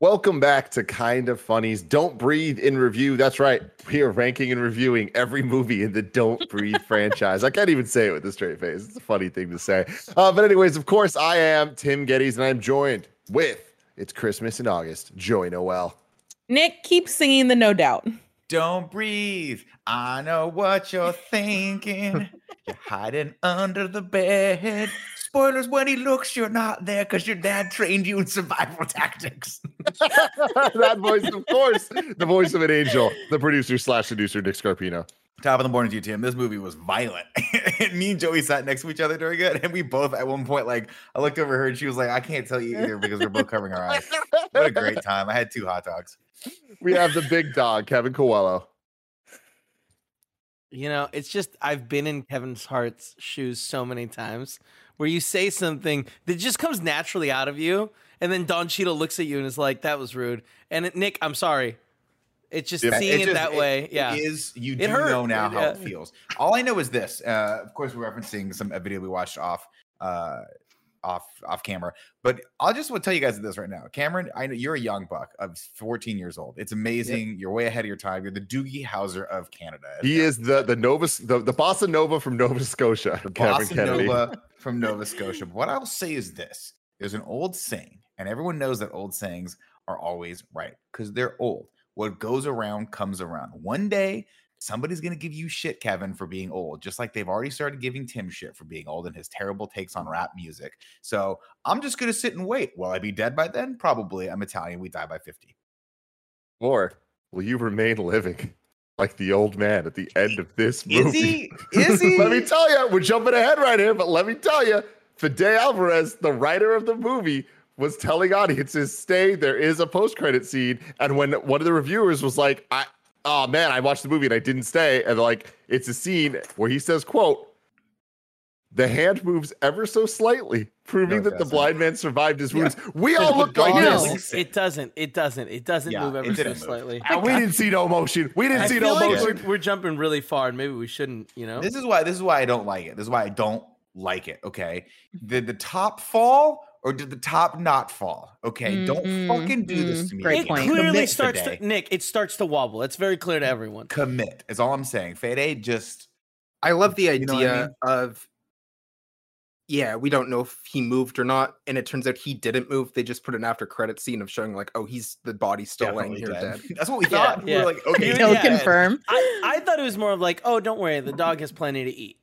Welcome back to Kind of Funny's. Don't Breathe in review. That's right. We are ranking and reviewing every movie in the Don't Breathe franchise. I can't even say it with a straight face. It's a funny thing to say. Uh, but, anyways, of course, I am Tim Gettys and I'm joined with It's Christmas in August, Joey Noelle. Nick, keep singing the No Doubt. Don't breathe. I know what you're thinking. You're hiding under the bed. Spoilers when he looks, you're not there because your dad trained you in survival tactics. that voice, of course, the voice of an angel, the producer slash seducer, Nick Scarpino. Top of the morning to you, Tim. This movie was violent. and me and Joey sat next to each other during it. And we both, at one point, like, I looked over her and she was like, I can't tell you either because we're both covering our eyes. What a great time. I had two hot dogs. We have the big dog, Kevin Coelho. You know, it's just I've been in Kevin's Hart's shoes so many times where you say something that just comes naturally out of you, and then Don Cheadle looks at you and is like, "That was rude." And Nick, I'm sorry. It's just Yeah, seeing it, just- that way. Yeah, It is you It do hurt. know now It, how uh, it feels. All I know is this. Uh, of course, we're referencing some a video we watched off uh off off camera. But I'll just want to tell you guys this right now. Cameron, I know you're a young buck of 14 years old. It's amazing. You're way ahead of your time. You're the Doogie Howser of Canada. He is the the Nova the, the bossa nova from Nova Scotia. Kevin Bossa Kennedy. Nova from Nova Scotia. But what I'll say is this: there's an old saying, and everyone knows that old sayings are always right because they're old. What goes around comes around. One day, somebody's gonna give you shit, Kevin, for being old, just like they've already started giving Tim shit for being old and his terrible takes on rap music. So I'm just gonna sit and wait. Will I be dead by then? Probably. I'm Italian. We die by 50. Or will you remain living like the old man at the end of this movie? Is he? Is he? let me tell you, we're jumping ahead right here, but let me tell you, Fede Alvarez, the writer of the movie, was telling audiences, "Stay. There is a post-credit scene." And when one of the reviewers was like, "I, oh man, I watched the movie and I didn't stay," and they're like, "It's a scene where he says, quote." The hand moves ever so slightly, proving No, that the doesn't. blind man survived his Yeah. wounds. We all look like dog no, this. it doesn't. It doesn't. It doesn't Yeah, move ever so move. slightly. And we didn't see no motion. We didn't I see no like motion. we're, we're jumping really far, and maybe we shouldn't. You know, This is why this is why I don't like it. This is why I don't like it. Okay. Did the top fall or did the top not fall? Okay. Don't Mm, fucking do this mm, to me. great it point. clearly Commit starts today. to Nick. It starts to wobble. It's very clear to everyone. commit is all I'm saying. Fade just I love the You know I idea mean? of yeah, we don't know if he moved or not, and it turns out he didn't move. They just put an after credit scene of showing like, oh, he's the body still laying definitely here dead. dead. That's what we Yeah, thought. We yeah. were like, okay, Yeah. He'll Yeah. confirm. I, I thought it was more of like, oh, don't worry, the dog has plenty to eat.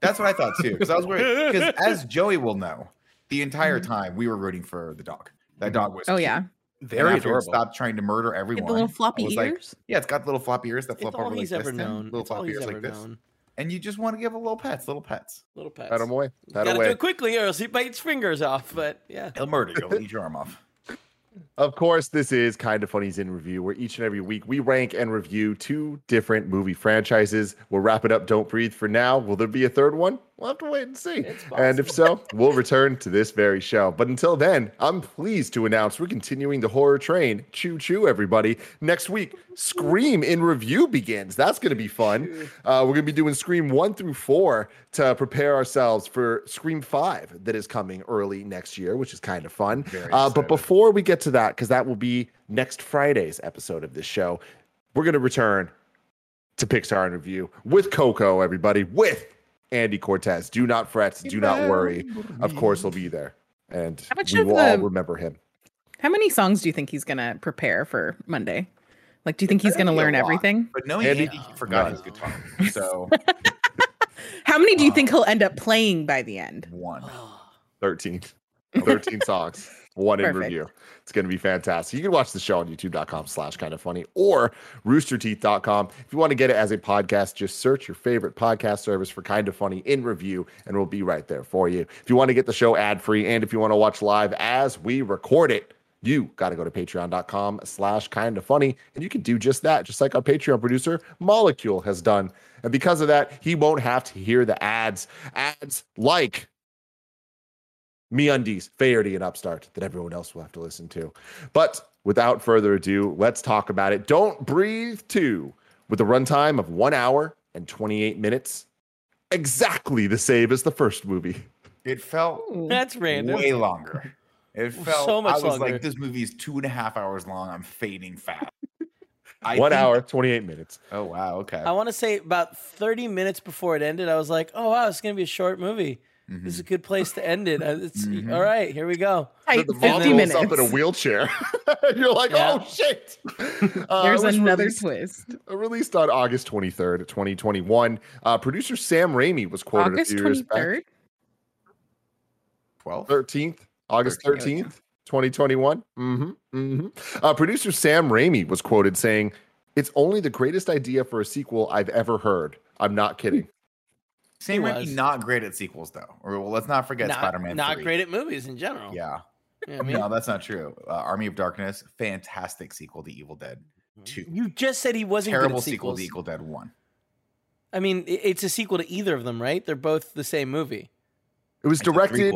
that's what I thought too. Because I was worried. Because as Joey will know, the entire Mhm. time we were rooting for the dog. That dog was Oh cute. yeah. And Very after it adorable. Stopped trying to murder everyone. Get the little floppy was like, ears. yeah, it's got little floppy ears that It's flip all over like he's this. ever known. Little It's all floppy he's ears ever like this. known. And you just want to give a little pets, little pets. Little pets. Pat him away. Pat Gotta away. do it quickly, or else he bites fingers off. But yeah, He'll murder you. He'll eat your arm off. Of course, this is Kind of Funny's in review, where each and every week we rank and review two different movie franchises. We'll wrap it up Don't Breathe for now. Will there be a third one? We'll have to wait and see. And if so, we'll return to this very show. But until then, I'm pleased to announce we're continuing the horror train. Choo choo, everybody. Next week, Scream in review begins. That's going to be fun. Uh, we're going to be doing Scream 1 through 4 to prepare ourselves for Scream 5 that is coming early next year, which is kind of fun. Uh, but before we get to that, because that will be next Friday's episode of this show, we're going to return to Pixar in review with Coco, everybody, with Andy Cortez. Do not fret, do not worry. Of course, he'll be there, and How much we of will all remember him. How many songs do you think he's gonna prepare for Monday? Like, do you think he's gonna learn lot. everything? But knowing Andy- Andy, he forgot None. his guitar. So How many do you think he'll end up playing by the end? one. 13. 13 songs, one in review. It's going to be fantastic. You can watch the show on youtube.com slash kind of funny or roosterteeth.com. If you want to get it as a podcast, just search your favorite podcast service for kind of funny in review and we'll be right there for you. If you want to get the show ad free and if you want to watch live as we record it, you got to go to patreon.com slash kind of funny and you can do just that just like our patreon producer molecule has done and because of that he won't have to hear the ads ads like me undies Fairdy and upstart that everyone else will have to listen to but without further ado let's talk about it don't breathe 2 with a runtime of one hour and 28 minutes exactly the same as the first movie It felt that's random. way longer. It felt So much I was longer. like, this movie is two and a half hours long. I'm fading fast. I One think- hour, 28 minutes. Oh wow. Okay. I want to say about 30 minutes before it ended, I was like, oh, wow, it's going to be a short movie. This is a good place to end it. Uh, It's Mhm. all right. Here we go. Tight the mom 50 rolls minutes. up in a wheelchair. You're like, Yeah. oh shit. Uh, There's it another released- twist. Released on August 23rd, 2021. Uh, producer Sam Raimi was quoted August a few years back. 23rd. Twelve. 13th, August 13th. 13th, 2021. Mm-hmm, mm-hmm. Uh, producer Sam Raimi was quoted saying, It's only the greatest idea for a sequel I've ever heard. I'm not kidding. Sam He Raimi not great at sequels though. Or well, let's not forget Not, Spider-Man. not 3. great at movies in general. Yeah. You know I mean? No, that's not true. Uh, Army of Darkness, fantastic sequel to Evil Dead. Two. You just said he wasn't good Terrible at sequel to Evil Dead One. I mean, it's a sequel to either of them, right? They're both the same movie. It was directed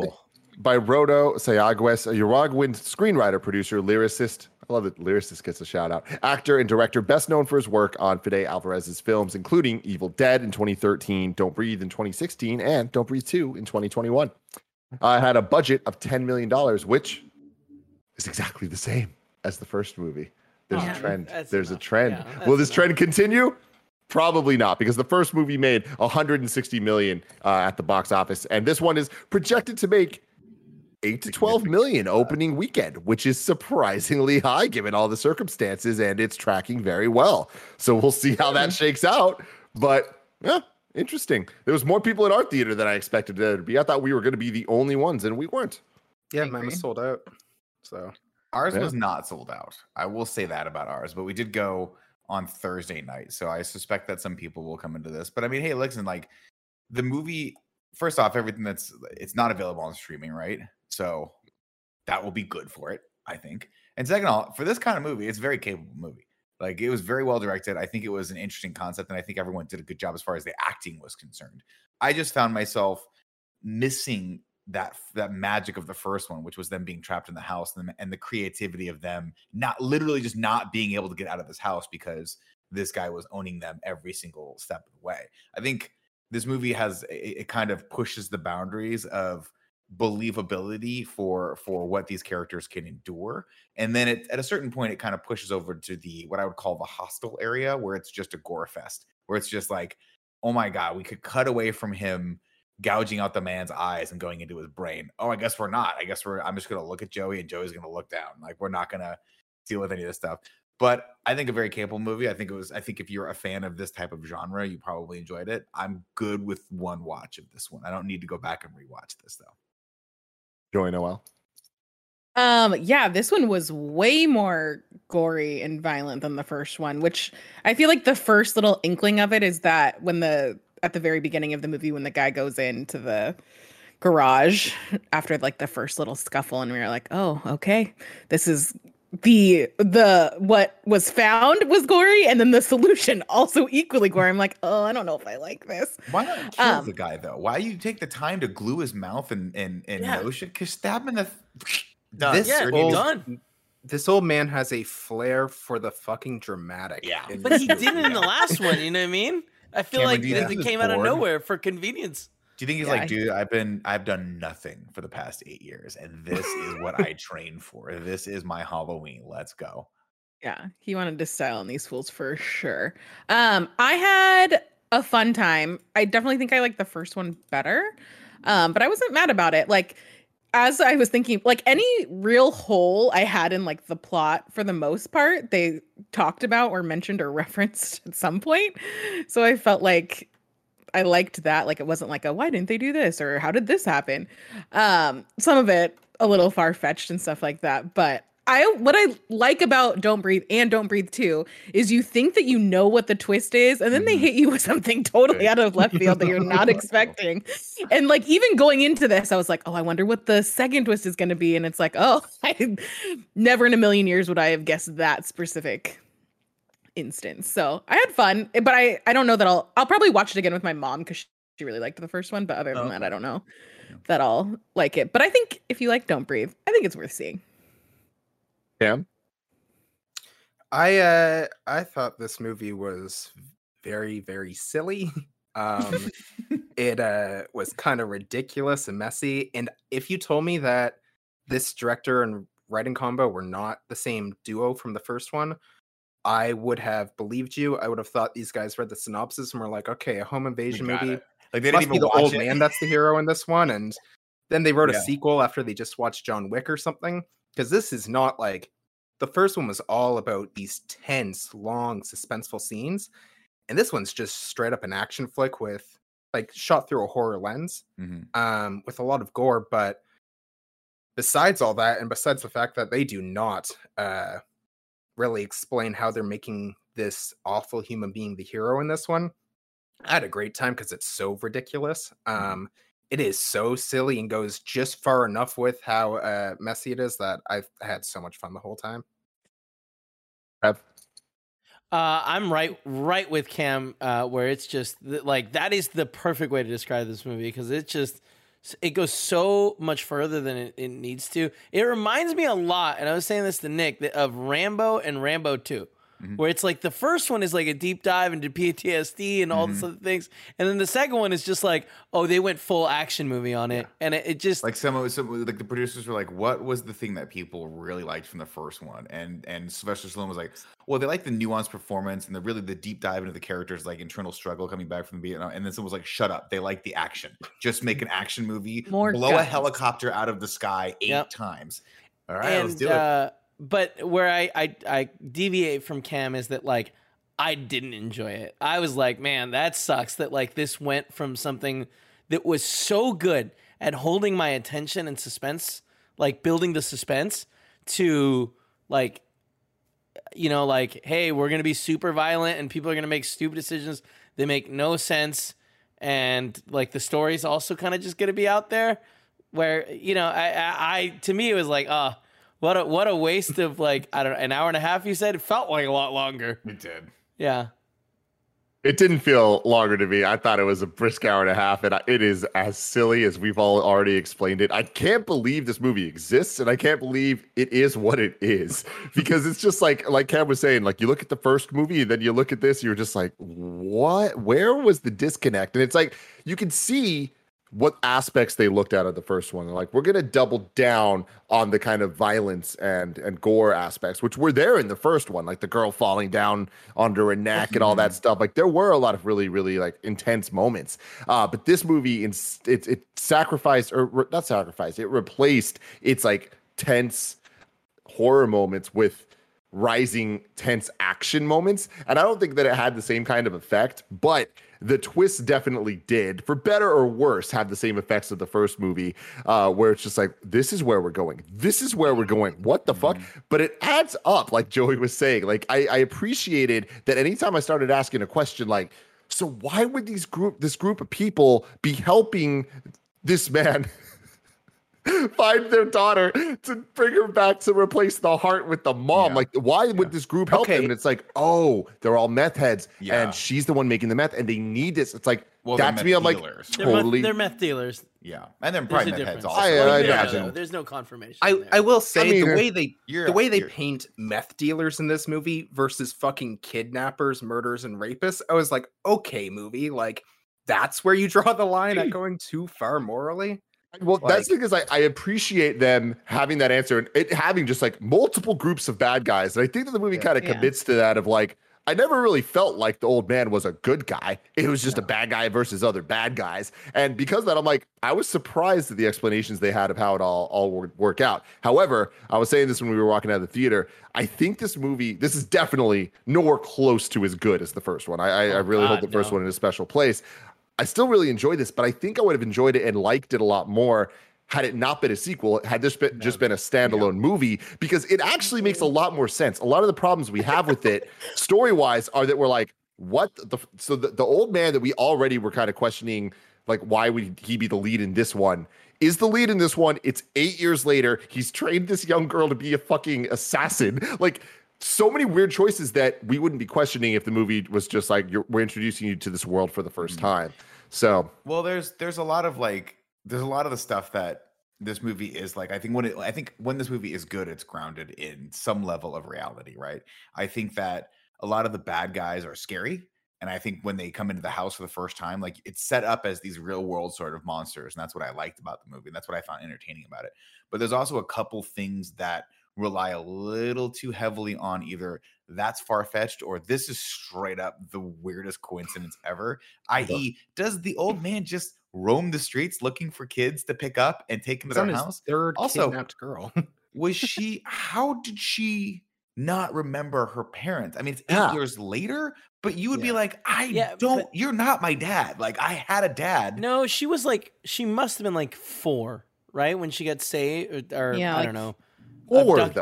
by Rodo Sayagues, a Uruguayan screenwriter, producer, lyricist. I love that lyricist gets a shout out. Actor and director, best known for his work on Fede Alvarez's films, including Evil Dead in 2013, Don't Breathe in 2016, and Don't Breathe 2 in 2021. Uh, had a budget of $10 million, which is exactly the same as the first movie. There's Yeah, a trend. There's a trend. Yeah, Will this trend continue? Probably not, because the first movie made 160 million uh, at the box office, and this one is projected to make eight to 12 million opening weekend, which is surprisingly high given all the circumstances, and it's tracking very well. So we'll see how that mm-hmm. shakes out. But yeah, interesting. There was more people at our theater than I expected there to be. I thought we were going to be the only ones, and we weren't. Yeah, I mine was sold out. So Ours Yeah. was not sold out. I will say that about ours, but we did go on Thursday night. So I suspect that some people will come into this. But I mean, hey, listen, like the movie, first off, everything that's it's not available on streaming, right? So that will be good for it, I think. And second of all, for this kind of movie, it's a very capable movie. Like it was very well directed. I think it was an interesting concept, and I think everyone did a good job as far as the acting was concerned. I just found myself missing that that magic of the first one, which was them being trapped in the house and, and the creativity of them not literally just not being able to get out of this house because this guy was owning them every single step of the way. I think this movie has it, it kind of pushes the boundaries of believability for for what these characters can endure and then it, at a certain point it kind of pushes over to the what i would call the Hostel area where it's just a gore fest where it's just like oh my god we could cut away from him gouging out the man's eyes and going into his brain. Oh i guess we're not. I guess we're i'm just gonna look at joey and joey's gonna look down. Like we're not gonna deal with any of this stuff. But i think a very capable movie. I think it was i think if you're a fan of this type of genre you probably enjoyed it. I'm good with one watch of this one. I don't need to go back and rewatch this though Joey Noelle. Um, yeah, this one was way more gory and violent than the first one, which I feel like the first little inkling of it is that when the at the very beginning of the movie when the guy goes into the garage after like the first little scuffle and we were like, "Oh, okay. This is the the what was found was gory and then the solution also equally gory." I'm like, "Oh, I don't know if I like this." Why not kill Um, the guy though? Why you take the time to glue his mouth and and and Yeah. nose shit? Cause stab him in the done. This Yeah, Or old- done. this old man has a flair for the fucking dramatic. Yeah. But he did it in the last one. You know what I mean? I feel Cameron, like do it, think it came out of nowhere for convenience. Do you think he's Yeah, like, dude? I've been I've done nothing for the past eight years, and this is what I train for. This is my Halloween. Let's go. Yeah, he wanted to style on these fools for sure. Um, I had a fun time. I definitely think I like the first one better. Um, but I wasn't mad about it. Like as I was thinking, like any real hole I had in like the plot for the most part, they talked about or mentioned or referenced at some point. So I felt like I liked that. Like it wasn't like a why didn't they do this or how did this happen? Um, some of it a little far fetched and stuff like that. But I what I like about Don't Breathe and Don't Breathe too is you think that you know what the twist is, and then they Mhm. hit you with something totally out of left field that you're not expecting. And like even going into this, I was like, oh, I wonder what the second twist is going to be, and it's like, oh, I never in a million years would I have guessed that specific instance. So I had fun, eh, but I I don't know that I'll I'll probably watch it again with my mom because she really liked the first one. But other than Oh, that. I don't know that I'll like it. But I think if you like Don't Breathe, I think it's worth seeing. Yeah. I uh I thought this movie was very very silly. Um it uh was kind of ridiculous and messy and if you told me that this director and writing combo were not the same duo from the first one, I would have believed you. I would have thought these guys read the synopsis and were like, okay, a home invasion movie. it. Like they Must didn't even be the old it. man that's the hero in this one. And then they wrote a sequel after they just watched John Wick or something. Because this is not like the first one was all about these tense, long, suspenseful scenes. And this one's just straight up an action flick with like shot through a horror lens Mhm. um, with a lot of gore. But besides all that, and besides the fact that they do not uh, really explain how they're making this awful human being the hero in this one, I had a great time because it's so ridiculous. Um, it is so silly and goes just far enough with how uh, messy it is that I've had so much fun the whole time. Trev? Uh, I'm right, right with Cam, uh, where it's just th- like that is the perfect way to describe this movie because it just it goes so much further than it, it, needs to. It reminds me a lot, and I was saying this to Nick, of Rambo and Rambo 2 mm-hmm. where it's like the first one is like a deep dive into PTSD and all mm-hmm. these other things, and then the second one is just like, oh, they went full action movie on it, yeah. and it, it, just like some, some like the producers were like, what was the thing that people really liked from the first one, and and Sylvester Stallone was like, well, they like the nuanced performance and the really the deep dive into the characters, like internal struggle coming back from the Vietnam, and then someone was like, shut up, they like the action, just make an action movie, More blow guns. a helicopter out of the sky eight yep. times. All right, and, let's do it. Uh, but where I, I I deviate from Cam is that like I didn't enjoy it. I was like, man, that sucks. That like this went from something that was so good at holding my attention and suspense, like building the suspense, to like you know, like, hey, we're gonna be super violent and people are gonna make stupid decisions. They make no sense, and like the story's also kind of just gonna be out there. Where you know, I, I, I to me it was like, oh, what a what a waste of like I don't know, an hour and a half. You said it felt like a lot longer. it did. Yeah, It didn't feel longer to me. I thought it was a brisk hour and a half, and I- it is as silly as we've all already explained it. I can't believe this movie exists, and I can't believe it is what it is because it's just like like Cam was saying. Like you look at the first movie, and then you look at this, you're just like, what? Where was the disconnect? And it's like you can see what aspects they looked at of the first one. They're like, we're gonna double down on the kind of violence and and gore aspects, which were there in the first one, like the girl falling down under her neck and all that stuff. Like there were a lot of really, really like intense moments. Uh, but this movie, it it sacrificed or re- not sacrificed, it replaced its like tense horror moments with rising tense action moments and i don't think that it had the same kind of effect but the twist definitely did for better or worse have the same effects of the first movie uh where it's just like this is where we're going. This is where we're going. What the fuck? But it adds up like joey was saying. Like i i appreciated that anytime i started asking a question like so why would these group this group of people be helping this man find their daughter to bring her back to replace the heart with the mom. Yeah. Like, why would this group help Okay. them? And it's like, oh, they're all meth heads, Yeah. and she's the one making the meth, and they need this. It's like Well, that to me. I'm like, meth dealers. they're, meth, totally. they're meth dealers. Yeah, and then There's probably meth heads also. I- Well, I yeah, imagine. no, there's no confirmation. I, there. I will say mean, the uh, way they You're, the way they you're- paint meth dealers in this movie versus fucking kidnappers, murders, and rapists, I was like, okay, movie, like that's where you draw the line at going too far morally. Well, that's Like- because I, I appreciate them having that answer and it having just like multiple groups of bad guys. And I think that the movie Yeah. kind of Yeah. commits to that of like, I never really felt like the old man was a good guy. It was just a bad guy versus other bad guys. And because of that, I'm like, I was surprised at the explanations they had of how it all, all would work out. However, I was saying this when we were walking out of the theater. I think this movie, this is definitely nowhere close to as good as the first one. I, I, I Oh, really hold God, the first one in a special place. I still really enjoyed this, but I think I would have enjoyed it and liked it a lot more had it not been a sequel, had this been, just been a standalone movie, because it actually makes a lot more sense. A lot of the problems we have with it, story wise, are that we're like, what the so the, the old man that we already were kind of questioning, like, why would he be the lead in this one? Is the lead in this one? It's eight years later. He's trained this young girl to be a fucking assassin. Like, so many weird choices that we wouldn't be questioning if the movie was just like, you're, we're introducing you to this world for the 1st mm-hmm. time. So, Well, there's there's a lot of like there's a lot of the stuff that this movie is like. I think when it I think when this movie is good, it's grounded in some level of reality, right? I think that a lot of the bad guys are scary And I think when they come into the house for the first time, like it's set up as these real world sort of monsters. And that's what I liked about the movie. And that's what I found entertaining about it. But there's also a couple things that rely a little too heavily on either that's far fetched or this is straight up the weirdest coincidence ever. I.e., does the old man just roam the streets looking for kids to pick up and take them to their his house? third Also- kidnapped girl. was she how did she not remember her parents i mean it's eight Yeah. years later but you would be like i Yeah, don't but- you're not my dad like i had a dad No, she was like she must have been like four, right? When she got saved or, or Yeah, I like don't know. Four, though.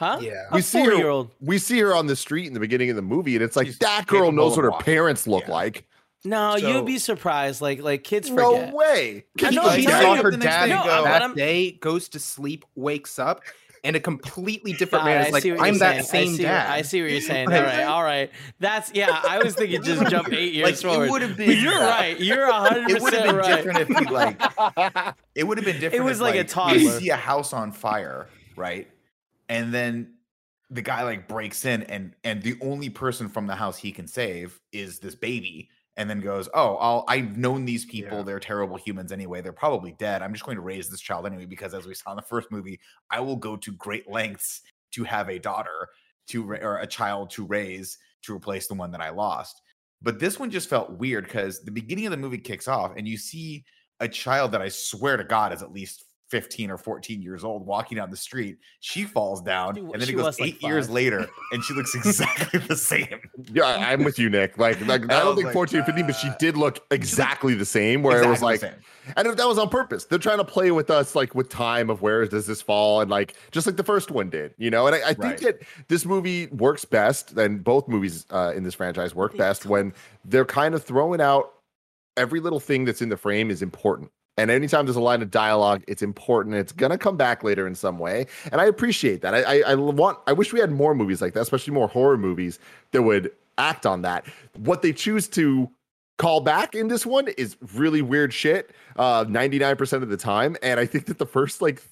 Abducted. Huh? Yeah. A We see her- four year old. We see her on the street in the beginning of the movie, and it's like She's that girl knows what her walking. parents look Yeah. like. No, So- you'd be surprised. Like like kids forget. No forget. way. I know, She I'm saw her the next dad day No, go, I'm- that I'm- day, goes to sleep, wakes up, and a completely different God, man I is like, see what you're I'm that saying. I same see, dad. I see what you're saying. All right, all right. That's yeah. I was thinking just jump eight years Like, it forward. would've But been- you're right. You're hundred it would have percent been right. different if you like it would have been different It was if, like a toddler. you see a house on fire right and then the guy like breaks in and and the only person from the house he can save is this baby and then goes oh i'll i've known these people Yeah. they're terrible humans anyway they're probably dead i'm just going to raise this child anyway because as we saw in the first movie i will go to great lengths to have a daughter to or a child to raise to replace the one that i lost but this one just felt weird because the beginning of the movie kicks off and you see a child that I swear to God is at least 15 or 14 years old walking down the street. She falls down, She and then she it goes was, like, eight years later, and she looks exactly the same. Yeah, I'm with you, Nick. Like, like I I don't was think like, 14 or 15, but she uh, did look exactly the same. Where it was like, same. and if that was on purpose, they're trying to play with us, like with time of where does this fall, and like just like the first one did, you know. And I, I think Right. that this movie works best, and both movies uh, in this franchise work best when they're kind of throwing out every little thing that's in the frame is important. And anytime there's a line of dialogue, it's important. It's gonna come back later in some way, and I appreciate that. I, I, I want. I wish we had more movies like that, especially more horror movies that would act on that. What they choose to call back in this one is really weird shit. Uh, 99% of the time, and I think that the first like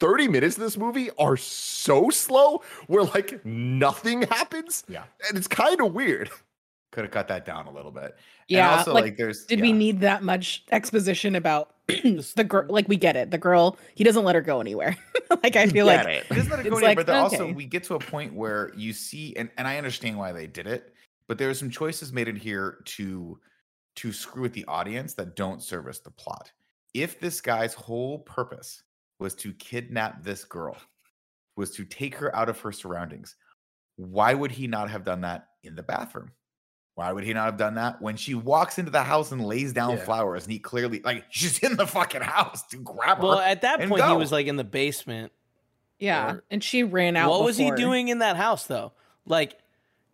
30 minutes of this movie are so slow, where like nothing happens. Yeah. and it's kind of weird. Could have cut that down a little bit. Yeah, And also, like, like, there's Did yeah. we need that much exposition about the girl? Mm-hmm. Like we get it. The girl, he doesn't let her go anywhere. like I feel like it. Doesn't let It's go anywhere, like, but then also we get to a point where you see, and, and I understand why they did it, but there are some choices made in here to to screw with the audience that don't service the plot. If this guy's whole purpose was to kidnap this girl, was to take her out of her surroundings, why would he not have done that in the bathroom? Why would he not have done that when she walks into the house and lays down Yeah. flowers and he clearly like she's in the fucking house to grab her? Well, at that and point, he was like in the basement. yeah, Or- and she ran out. What was he doing in that house though? Like,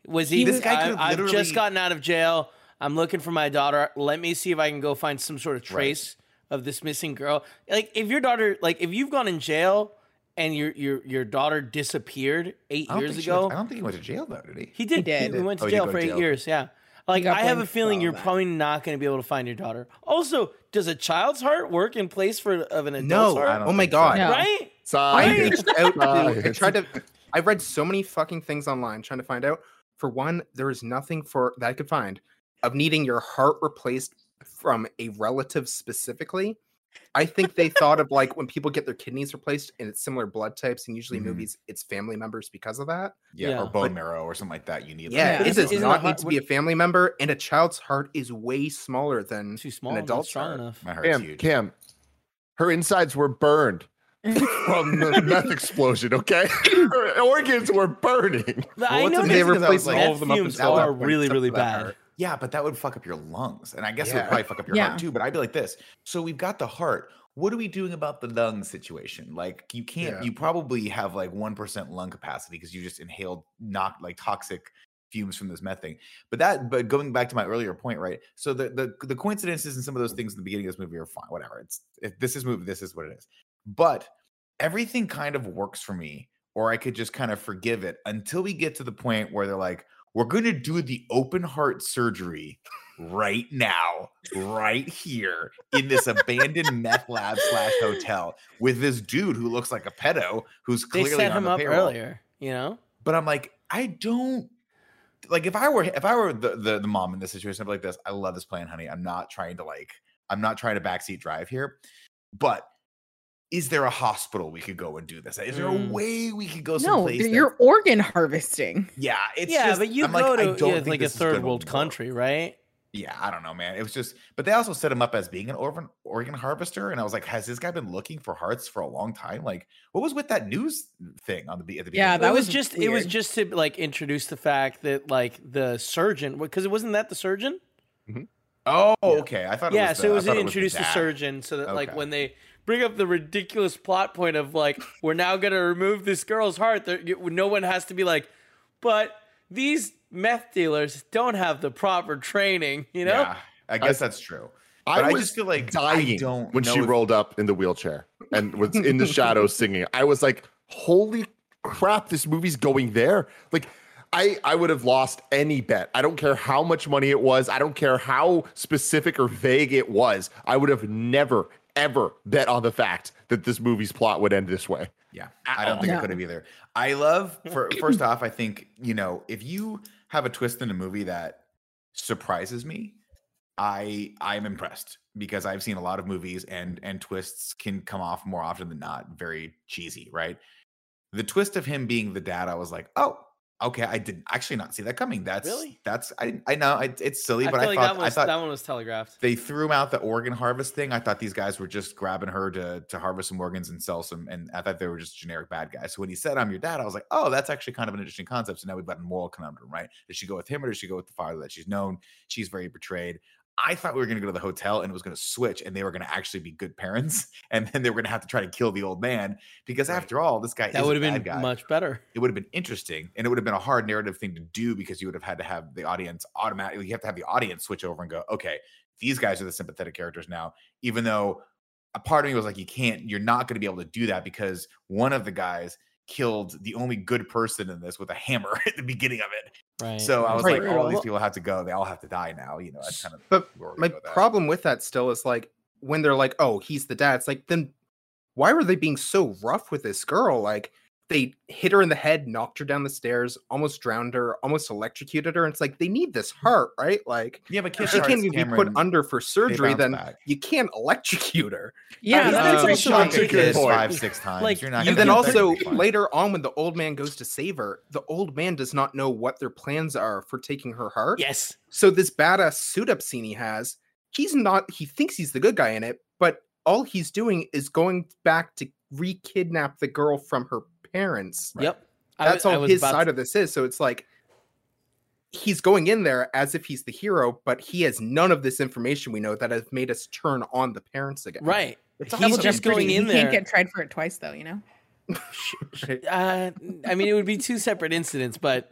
was he? He This guy I, could've I've just gotten out of jail. I'm looking for my daughter. Let me see if I can go find some sort of Right. trace of this missing girl. Like, if your daughter, like, if you've gone in jail and your your your daughter disappeared eight years ago, went- I don't think he went to jail though, did he? he did. He did. He, went to Oh, jail for to eight jail. years. Yeah. Like, I have a feeling you're that. probably not going to be able to find your daughter. Also, does a child's heart work in place for of an adult's No. heart? I Oh my think so. god. No. Right? I Science. reached out to, I tried to I read so many fucking things online trying to find out. For one, there is nothing for that I could find of needing your heart replaced from a relative specifically. I think they thought of like when people get their kidneys replaced and it's similar blood types, and usually Mhm. movies it's family members because of that. Yeah, Yeah. or bone But- marrow or something like that. You need. Yeah, Yeah. it Isn't- does isn't need to be a family member, and a child's heart is way smaller than Too small. an adult's heart. enough. My heart's Cam, huge. Cam, her insides were burned from the meth explosion. Okay, her organs were burning. I what's know they is I was replaced like, all of them up fumes until that are really, really for that bad. Yeah, but that would fuck up your lungs, and I guess it would probably fuck up your Yeah. heart too. But I'd be like this: so we've got the heart. What are we doing about the lung situation? Like, you can't. Yeah. You probably have like one percent lung capacity because you just inhaled not like toxic fumes from this meth thing. But that, but going back to my earlier point, right? So the the the coincidences and some of those things in the beginning of this movie are fine. Whatever. It's if this is movie, this is what it is. But everything kind of works for me, or I could just kind of forgive it until we get to the point where they're like, we're going to do the open heart surgery right now, right here in this abandoned meth lab slash hotel with this dude who looks like a pedo who's They clearly set on him the up payroll. earlier, you know? But I'm like, I don't. like if I were if I were the, the the mom in this situation, I'd be like this. I love this plan, honey. I'm not trying to like I'm not trying to backseat drive here, but is there a hospital we could go and do this? Is there a Mm. way we could go No, someplace? that- you're organ harvesting. yeah, it's yeah, just, but you I'm go like, I to don't yeah, think like a this is third gonna world work. country, right? Yeah, I don't know, man. It was just, but they also set him up as being an organ organ harvester, and I was like, has this guy been looking for hearts for a long time? Like, what was with that news thing on the be- at the beginning? Yeah, that it it? was was just it was just to like introduce the fact that like the surgeon because it wasn't that the surgeon oh, Yeah. okay. I thought, yeah it was so the, it was thought to it introduce the, dad. surgeon so that like when they bring up the ridiculous plot point of like we're now going to remove this girl's heart there no one has to be like but these meth dealers don't have the proper training you know Yeah, I guess that's true. I But I, was just feel like I dying don't when she if- rolled up in the wheelchair and was in the shadows singing. I was like, holy crap, this movie's going there. Like, I, I would have lost any bet. I don't care how much money it was. I don't care how specific or vague it was. I would have never, ever bet on the fact that this movie's plot would end this way. Yeah, I don't think it could have either. I love for first off, I think you know if you have a twist in a movie that surprises me, I I'm impressed because I've seen a lot of movies and and twists can come off more often than not very cheesy, right? The twist of him being the dad, I was like, oh, okay, I did actually not see that coming. That's Really? that's I I know it, it's silly, I but I like thought that was I thought that one was telegraphed they threw him out the organ harvest thing. I thought these guys were just grabbing her to to harvest some organs and sell some, and I thought they were just generic bad guys. So when he said, "I'm your dad," I was like, "Oh, that's actually kind of an interesting concept." So now we've got a moral conundrum, right? Does she go with him or does she go with the father that she's known? She's very betrayed. I thought we were going to go to the hotel and it was going to switch, and they were going to actually be good parents, and then they were going to have to try to kill the old man because Right. after all, this guy that would have been guy much better it would have been interesting and it would have been a hard narrative thing to do because you would have had to have the audience automatically you have to have the audience switch over and go okay these guys are the sympathetic characters now even though a part of me was like you can't you're not going to be able to do that because one of the guys killed the only good person in this with a hammer at the beginning of it right so i was Right. like all these people have to go they all have to die now you know that's kind of But my with problem with that still is like when they're like, "Oh, he's the dad." It's like, then why were they being so rough with this girl? Like they hit her in the head, knocked her down the stairs, almost drowned her, almost electrocuted her. And it's like they need this mm. heart, right? Like yeah but if Kiss she can't Hearts, even be put under for surgery, then back. you can't electrocute her. Yeah, mean, that's that's pretty also like- Take Good this point. five six times Like, you're not And then also later on, when the old man goes to save her, the old man does not know what their plans are for taking her heart. yes So this badass suit up scene he has, he's not. He thinks he's the good guy in it, but all he's doing is going back to re-kidnap the girl from her parents. yep That's I all was his side to- of this is. So it's like he's going in there as if he's the hero, but he has none of this information we know that has made us turn on the parents again. right It's He's also just pretty- going in you there. can't get tried for it twice, though. You know. Uh, I mean, it would be two separate incidents, but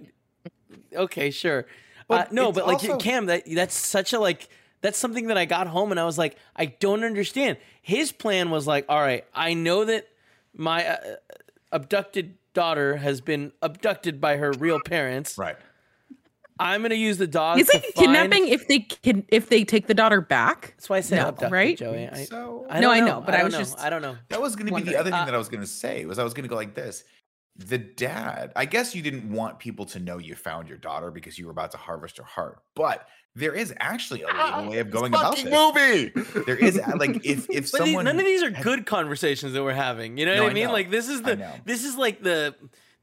okay, sure. Well, uh, no, but like also- Cam, that that's such a like that's something that I got home and I was like, I don't understand. His plan was like, all right, I know that my uh, abducted daughter has been abducted by her real parents. right I'm gonna use the dog. Is to it find- kidnapping if they can if they take the daughter back? That's why I said No, abducted, right? Joey. I, so I No, don't I know, but I don't was know. just I don't know. That was going to be the other thing Uh, that I was going to say. Was I was going to go like this: the dad. I guess you didn't want people to know you found your daughter because you were about to harvest her heart, but there is actually a legal way of going about Fucking this. movie. There is like if if But someone none of these are had- good conversations that we're having. You know No, what I I mean? know. Like this is the this is like the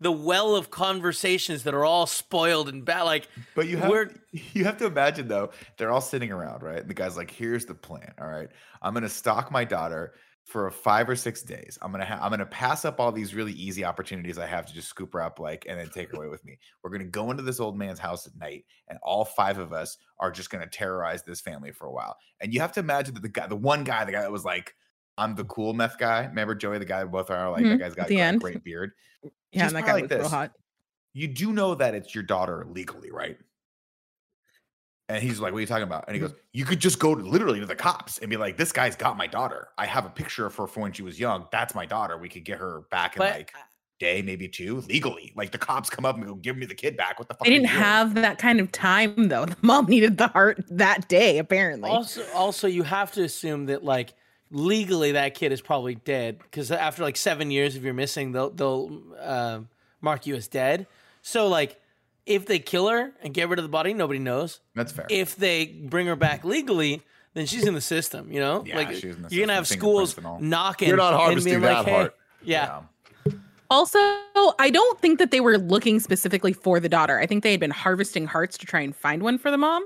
the well of conversations that are all spoiled and bad. Like But you have We're- you have to imagine though, they're all sitting around, right? And the guy's like, "Here's the plan. All right, I'm gonna stalk my daughter for five or six days. I'm gonna ha- I'm gonna pass up all these really easy opportunities I have to just scoop her up, like, and then take her away with me. We're gonna go into this old man's house at night, and all five of us are just gonna terrorize this family for a while. And you have to imagine that the guy, the one guy, the guy that was like." I'm the cool meth guy. Remember Joey, the guy that both are like that Mhm, guy's got the a end. great beard. Yeah, and that guy like was real this. hot. you do know that it's your daughter legally, right? And he's like, What are you talking about? And he Mm. goes, You could just go to, literally to the cops and be like, This guy's got my daughter. I have a picture of her from when she was young. That's my daughter. We could get her back in but like day, maybe two, legally. Like the cops come up and go, Give me the kid back. What the fuck? They didn't have that kind of time though. The mom needed the heart that day, apparently. also also you have to assume that like legally that kid is probably dead because after like seven years if you're missing they'll they'll uh, mark you as dead. So like If they kill her and get rid of the body, nobody knows. That's fair. If they bring her back legally, then she's in the system. You know, Yeah, like she's in the you're gonna have schools fingerprints and all. knocking. You're not harvesting being like, that hey, heart. Yeah. Also, I don't think that they were looking specifically for the daughter. I think they had been harvesting hearts to try and find one for the mom.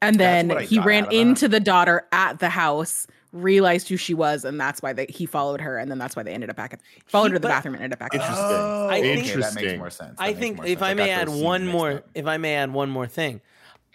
And then he ran out that. into the daughter at the house, realized who she was, and that's why they, he followed her. And then that's why they ended up back at followed her to the bathroom and ended up back. At the house. Interesting. Oh, I okay, think- that makes more sense. I That makes think if sense. I may add one more, up. if I may add one more thing,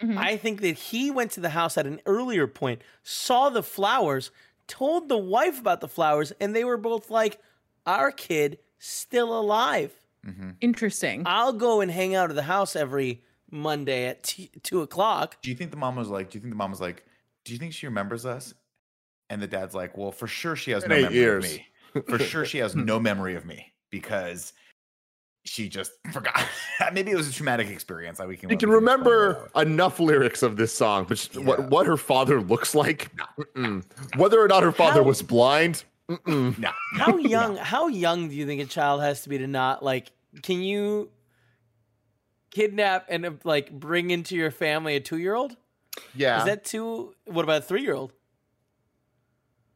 Mhm. I think that he went to the house at an earlier point, saw the flowers, told the wife about the flowers, and they were both like, "Our kid still alive. Mhm. Interesting. I'll go and hang out at the house every Monday at t- two o'clock." Do you think the mom was like? Do you think the mom was like? Do you think she remembers us? And the dad's like, well, for sure she has In no memory years. of me. For sure she has no memory of me because she just forgot. Maybe it was a traumatic experience. Like we can. You we can remember enough lyrics of this song, but Yeah. what, what her father looks like, mm-mm. whether or not her father How- was blind, mm-mm. No. How young? How young do you think a child has to be to not like? Can you kidnap and like bring into your family a two-year-old? yeah, Is that too? What about a three-year-old?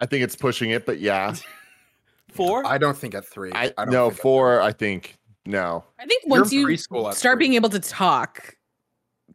I think it's pushing it, but yeah, Four? I don't think at three. I, don't no think at four. I think no. I think You're once you start three. being able to talk,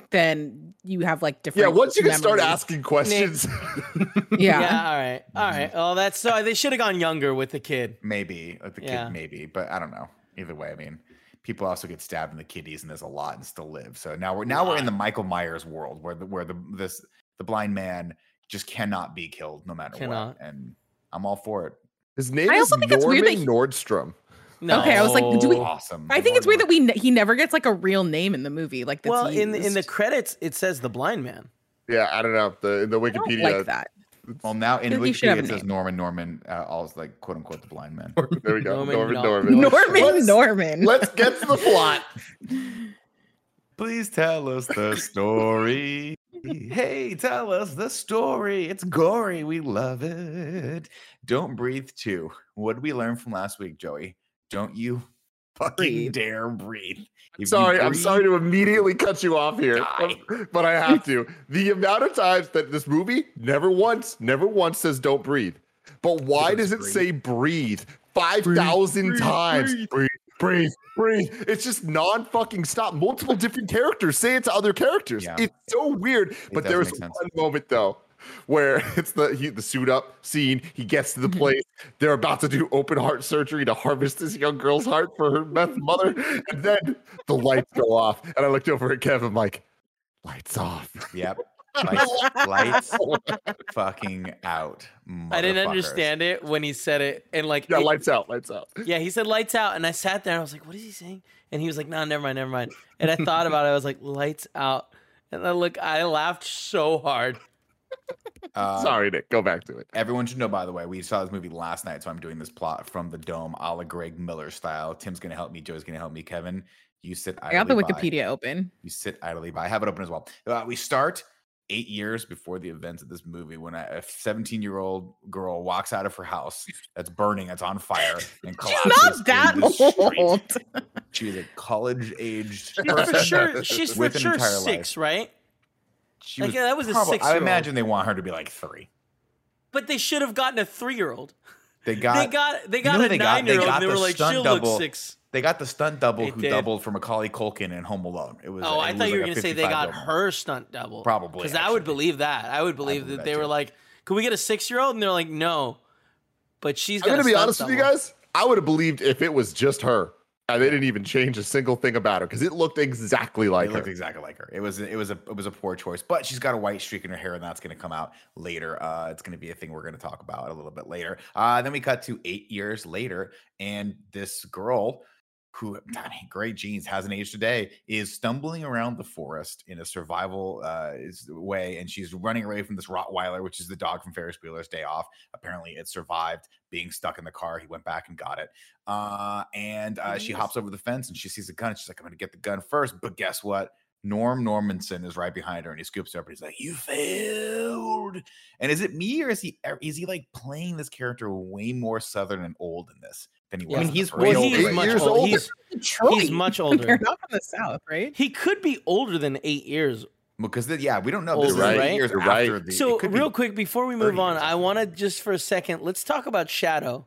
then you have like different. Yeah, once you can start asking questions, Yeah. Yeah. All right. All right. Mm-hmm. Well, that's so they should have gone younger with the kid. Maybe like the Yeah. kid, maybe, but I don't know. Either way, I mean, people also get stabbed in the kidneys, and there's a lot and still live. So now we're now we're in the Michael Myers world where the where the this the blind man just cannot be killed no matter Cannot. what, and I'm all for it. his name I is also think it's weird that he- Nordstrom. No. Okay, I was like, do we- Awesome. I think it's weird that we he never gets like a real name in the movie. Like that's Well, in the, in the credits, it says the blind man. Yeah, I don't know the in the I don't Wikipedia. like that. Well, now in feel like he should have Wikipedia it says name. Norman Norman, uh, all like quote unquote the blind man. There we go, Norman Norman Norman. Norman Let's- Norman. Let's get to the plot. Please tell us the story. Hey, tell us the story. It's gory. We love it. Don't breathe too. What did we learn from last week, Joey? Don't you fucking Breathe. dare breathe. If sorry, I'm sorry to immediately cut you off here, Die. but I have to. The amount of times that this movie never once, never once says "don't breathe," but why Does does it breathe. say "breathe" five thousand breathe, times? breathe. Breathe, breathe. It's just non-fucking stop. Multiple different characters say it to other characters. Yeah. It's so weird. But there was sense. one moment though. Where it's the he, the suit up scene, he gets to the place. They're about to do open heart surgery to harvest this young girl's heart for her meth mother, and then the lights go off. And I looked over at Kevin, like, lights off. Yep. Lights, lights fucking out. I didn't understand it when he said it, and like, Yeah, it- lights out, lights out. yeah, he said lights out, and I sat there and I was like, what is he saying? And he was like, no, never mind, never mind. And I thought about it. I was like, lights out, and I look, I laughed so hard. Uh, Sorry, Nick. Go back to it. Everyone should know, by the way, we saw this movie last night, so I'm doing this plot from the dome, a la Greg Miller style. Tim's gonna help me. Joe's gonna help me. Kevin, you sit. I got the idly by. Wikipedia open. You sit idly by. I have it open as well. Uh, we start eight years before the events of this movie when a 17 year old girl walks out of her house that's burning, that's on fire, and She's not that in the street. old. She is a college aged She's for sure, she's for with an sure entire six, life. right? She Like, was yeah, that was a probably- I six-year-old. imagine they want her to be like three. But they should have gotten a three-year-old. They got they got they you got know a they got? They nine-year-old, got and they were like, she'll double. look six. They got the stunt double They who did. doubled for Macaulay Culkin in Home Alone. It was. Oh, it I was thought you were going to say they got double. her stunt double. Probably, Because I would believe that. I would believe believe that that they were like, "Could we get a six-year-old?" And they're like, "No." But she's I'm gonna gonna be stunt honest with you guys. I would have believed if it was just her, and they didn't even change a single thing about her because it looked exactly like it her. looked exactly like her. It was it was a it was a poor choice, but she's got a white streak in her hair, and that's going to come out later. Uh, it's going to be a thing we're going to talk about a little bit later. Uh, then we cut to eight years later, and this girl, who I mean, great genes, hasn't aged today, is stumbling around the forest in a survival uh, way, and she's running away from this Rottweiler, which is the dog from Ferris Bueller's Day Off. Apparently, it survived being stuck in the car. He went back and got it. Uh, and uh, she hops over the fence and she sees a gun. She's like, I'm going to get the gun first. But guess what? Norm Normanson is right behind her, and he scoops her up, and he's like, "You failed." And is it me, or is he is he like playing this character way more southern and old in this than he was? I mean, in the he's first way Well, one? he Eight much years older. older. He's, Detroit. he's much They're older. not from the south, right? He could be older than eight years. because the, yeah, we don't know. Older, This right? eight years You're after right. the. So could be- real quick before we move on, I want to just for a second let's talk about Shadow,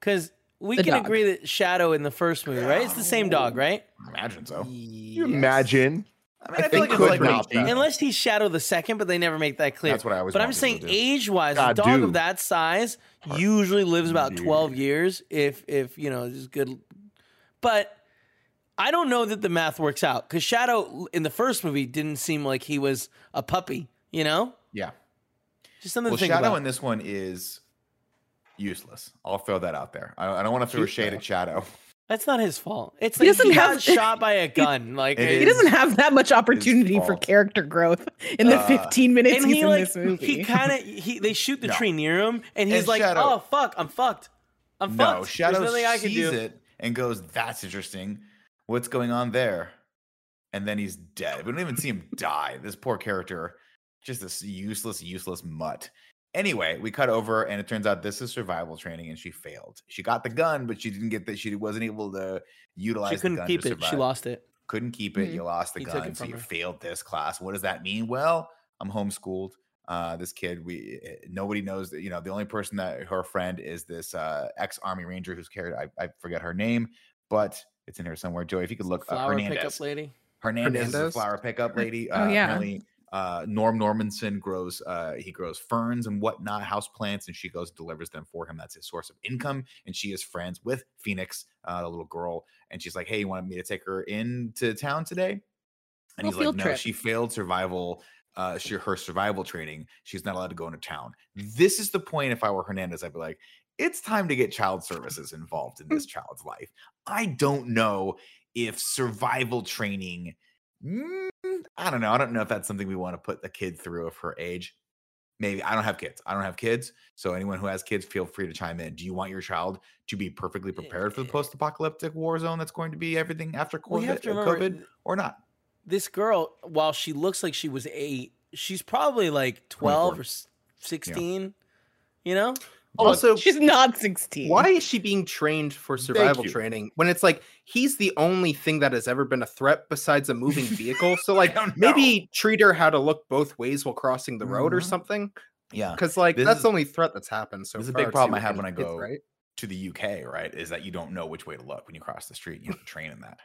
because we The can dog. agree that Shadow in the first movie, right? It's the same oh, dog, right? I imagine so. you imagine? I mean, I, I feel think like could it's like not be. Unless he's Shadow the second, but they never make that clear. That's what I always But I'm just saying, age wise, a dog dude. of that size usually lives about Dude. 12 years if if you know is good. But I don't know that the math works out because Shadow in the first movie didn't seem like he was a puppy. You know, Yeah. just something Well, to think Shadow about. in this one is useless. I'll throw that out there. I, I don't want to throw Cute, shade at Shadow. That's not his fault. It's like He doesn't he got have- shot by a gun. Like He is doesn't have that much opportunity for character growth in the Uh, 15 minutes and he's he in like this movie. he kind of he they shoot the No. tree near him and he's And like Shadow- oh fuck I'm fucked I'm No, fucked Shadow There's nothing I can sees do it and goes, "That's interesting. What's going on there?" And then he's dead. We don't even see him die. This poor character, just this useless, useless mutt. Anyway, we cut over, and it turns out this is survival training, and she failed. She got the gun, but she didn't get that. She wasn't able to utilize. she couldn't gun keep to it she lost it couldn't keep it. Mhm. You lost the He gun, so from you her. failed this class. What does that mean? Well, I'm homeschooled. Uh, this kid, we eh, nobody knows that. You know, the only person that her friend is this uh, ex Army Ranger who's carried. I, I forget her name, but it's in here somewhere. Joey, if you could look, uh, flower Hernandez. pickup lady Hernandez, is a flower pickup lady. Oh, Uh, yeah. Apparently, uh, Norm Normanson grows. Uh, he grows ferns and whatnot, house plants, and she goes and delivers them for him. That's his source of income. And she is friends with Phoenix, uh, the little girl. And she's like, "Hey, you want me to take her into town today?" And he's like, "No, trip. she failed survival." Uh, she, her survival training. She's not allowed to go into town. This is the point. If I were Hernandez, I'd be like, it's time to get child services involved in this child's life. I don't know if survival training, I don't know. I don't know if that's something we want to put the kid through of her age. Maybe I don't have kids. I don't have kids. So anyone who has kids, feel free to chime in. Do you want your child to be perfectly prepared for the post-apocalyptic war zone that's going to be everything after COVID, uh, COVID or not? this girl while she looks like she was eight she's probably like 12 or 24. s- 16 you know Also, She's not 16. why is she being trained for survival training when it's like he's the only thing that has ever been a threat besides a moving vehicle? So like maybe treat her how to look both ways while crossing the road or Mhm. something. Yeah. Because like This that's is- the only threat that's happened so this is a big problem I have when I kids, go right? To the UK, right? Is that you don't know which way to look when you cross the street. You have to train in that.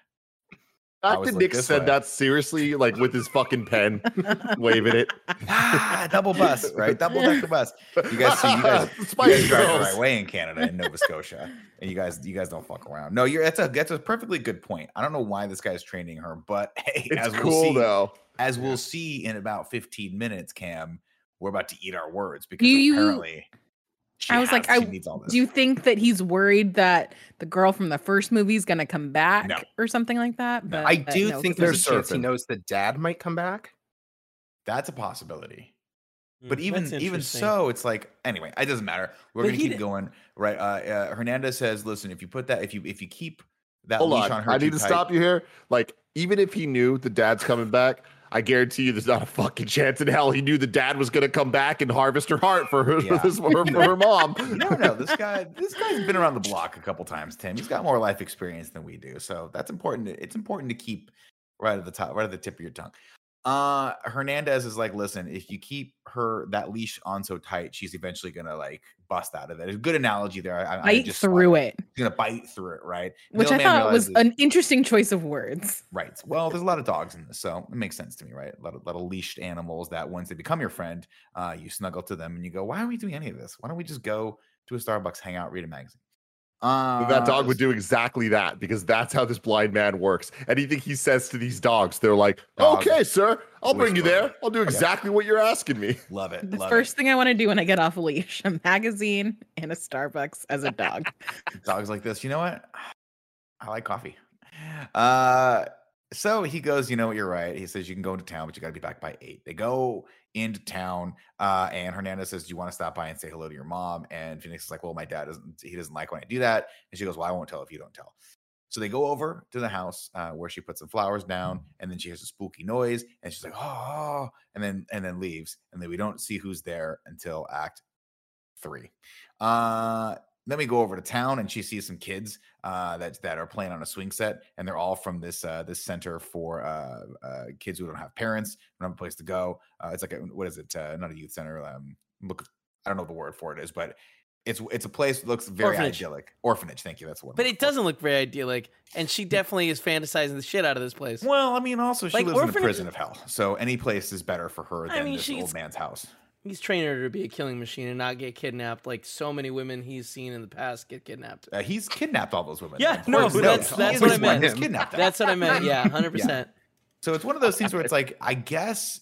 I Fact that look Nick this said way. that seriously, like with his fucking pen, waving it. ah, double bus, right? Double decker bus. You guys see, you guys, you Spice guys drive the right way in Canada and Nova Scotia, and you guys, you guys don't fuck around. No, you're that's a that's a perfectly good point. I don't know why this guy's training her, but hey, It's as cool we'll see, though. as we'll see in about 15 minutes, Cam, we're about to eat our words because Do you- apparently she I was like, I- she needs all this. Do you think that he's worried that the girl from the first movie is going to come back No. or something like that? No. But I do no, think 'cause there's a chance he knows the dad might come back. That's a possibility. But Mm, even even so, it's like anyway, it doesn't matter. We're But gonna keep di- going, right? Uh, uh, Hernandez says, "Listen, if you put that, if you if you keep that Hold leash on. on her, I need to tight- stop you here. Like, even if he knew the dad's coming back, I guarantee you there's not a fucking chance in hell he knew the dad was gonna come back and harvest her heart for her Yeah. for, this, for, her, for her mom. No, no, this guy, this guy's been around the block a couple times. Tim, he's got more life experience than we do, so that's important. It's important to keep right at the top, right at the tip of your tongue. Uh, Hernandez is like, listen, if you keep her that leash on so tight, she's eventually gonna like bust out of it. It's a good analogy there. I, I bite just through it, She's gonna bite through it, right? which I thought was an interesting choice of words. Right. Well, there's a lot of dogs in this, so it makes sense to me, right? A lot of, lot of leashed animals that once they become your friend, uh, you snuggle to them and you go, "Why are we doing any of this? Why don't we just go to a Starbucks, hang out, read a magazine?" Uh, that dog would do exactly that because that's how this blind man works. Anything he says to these dogs, they're like, Dog "Okay, sir, I'll bring you there. I'll do exactly what you're asking me." love it. The love first thing I want to do when I get off a leash, a magazine and a Starbucks as a dog. dogs like this. You know what? I like coffee. Uh, so he goes, you know what, you're right. He says you can go into town, but you got to be back by eight. They go into town, uh, and Hernandez says, "Do you want to stop by and say hello to your mom?" And Phoenix is like, "Well, my dad doesn't. He doesn't like when I do that." And she goes, "Well, I won't tell if you don't tell." So they go over to the house uh, where she puts some flowers down, and then she hears a spooky noise, and she's like, "Oh!" and then and then leaves, and then we don't see who's there until Act Three. Uh, then we go over to town, and she sees some kids uh, that that are playing on a swing set, and they're all from this uh, this center for uh, uh, kids who don't have parents, don't have a place to go. Uh, it's like a, what is it? Uh, not a youth center. Um, look, I don't know the word for it is, but it's it's a place that looks very Orphanage. idyllic. Orphanage, thank you. That's one. But it doesn't look very idyllic, and she definitely is fantasizing the shit out of this place. Well, I mean, also she Like, lives in a prison of hell, so any place is better for her I than mean, this old man's house. He's training her to be a killing machine and not get kidnapped, like so many women he's seen in the past get kidnapped. Uh, he's kidnapped all those women. Yeah, Of no, that's- he that's is what I meant. He's kidnapped them. That's what I meant. Yeah, hundred percent. So it's one of those things where it's like, I guess